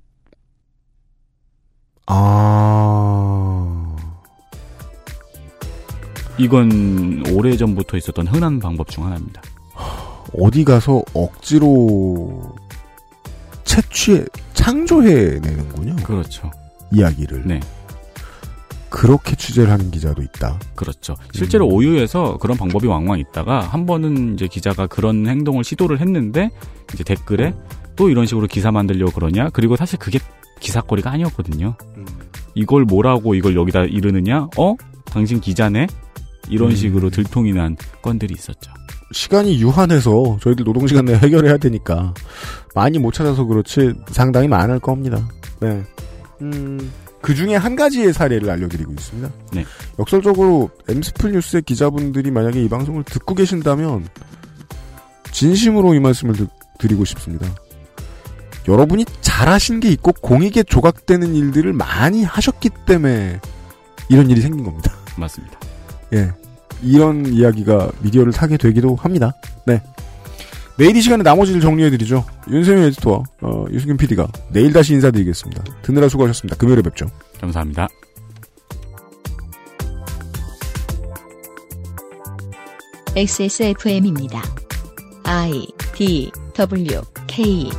아. 이건 오래전부터 있었던 흔한 방법 중 하나입니다. 어디 가서 억지로 채취해 창조해내는군요. 그렇죠. 이야기를. 네. 그렇게 취재를 하는 기자도 있다. 그렇죠. 실제로 오유에서 그런 방법이 왕왕 있다가 한 번은 이제 기자가 그런 행동을 시도를 했는데 이제 댓글에 또 이런 식으로 기사 만들려고 그러냐? 그리고 사실 그게 기사거리가 아니었거든요. 이걸 뭐라고 이걸 여기다 이르느냐? 어? 당신 기자네? 이런 음. 식으로 들통이 난 건들이 있었죠. 시간이 유한해서 저희들 노동시간 내에 해결해야 되니까 많이 못 찾아서 그렇지 상당히 많을 겁니다. 네. 음, 그 중에 한 가지의 사례를 알려드리고 있습니다. 네. 역설적으로 엠스플 뉴스의 기자분들이 만약에 이 방송을 듣고 계신다면 진심으로 이 말씀을 드, 드리고 싶습니다. 여러분이 잘하신 게 있고 공익에 조각되는 일들을 많이 하셨기 때문에 이런 일이 생긴 겁니다. 맞습니다. 예. 이런 이야기가 미디어를 타게 되기도 합니다. 네. 내일 이 시간에 나머지를 정리해드리죠. 윤세민 에디터와 어, 유승균 PD가 내일 다시 인사드리겠습니다. 듣느라 수고하셨습니다. 금요일에 뵙죠. 감사합니다. XSFM입니다. I D W K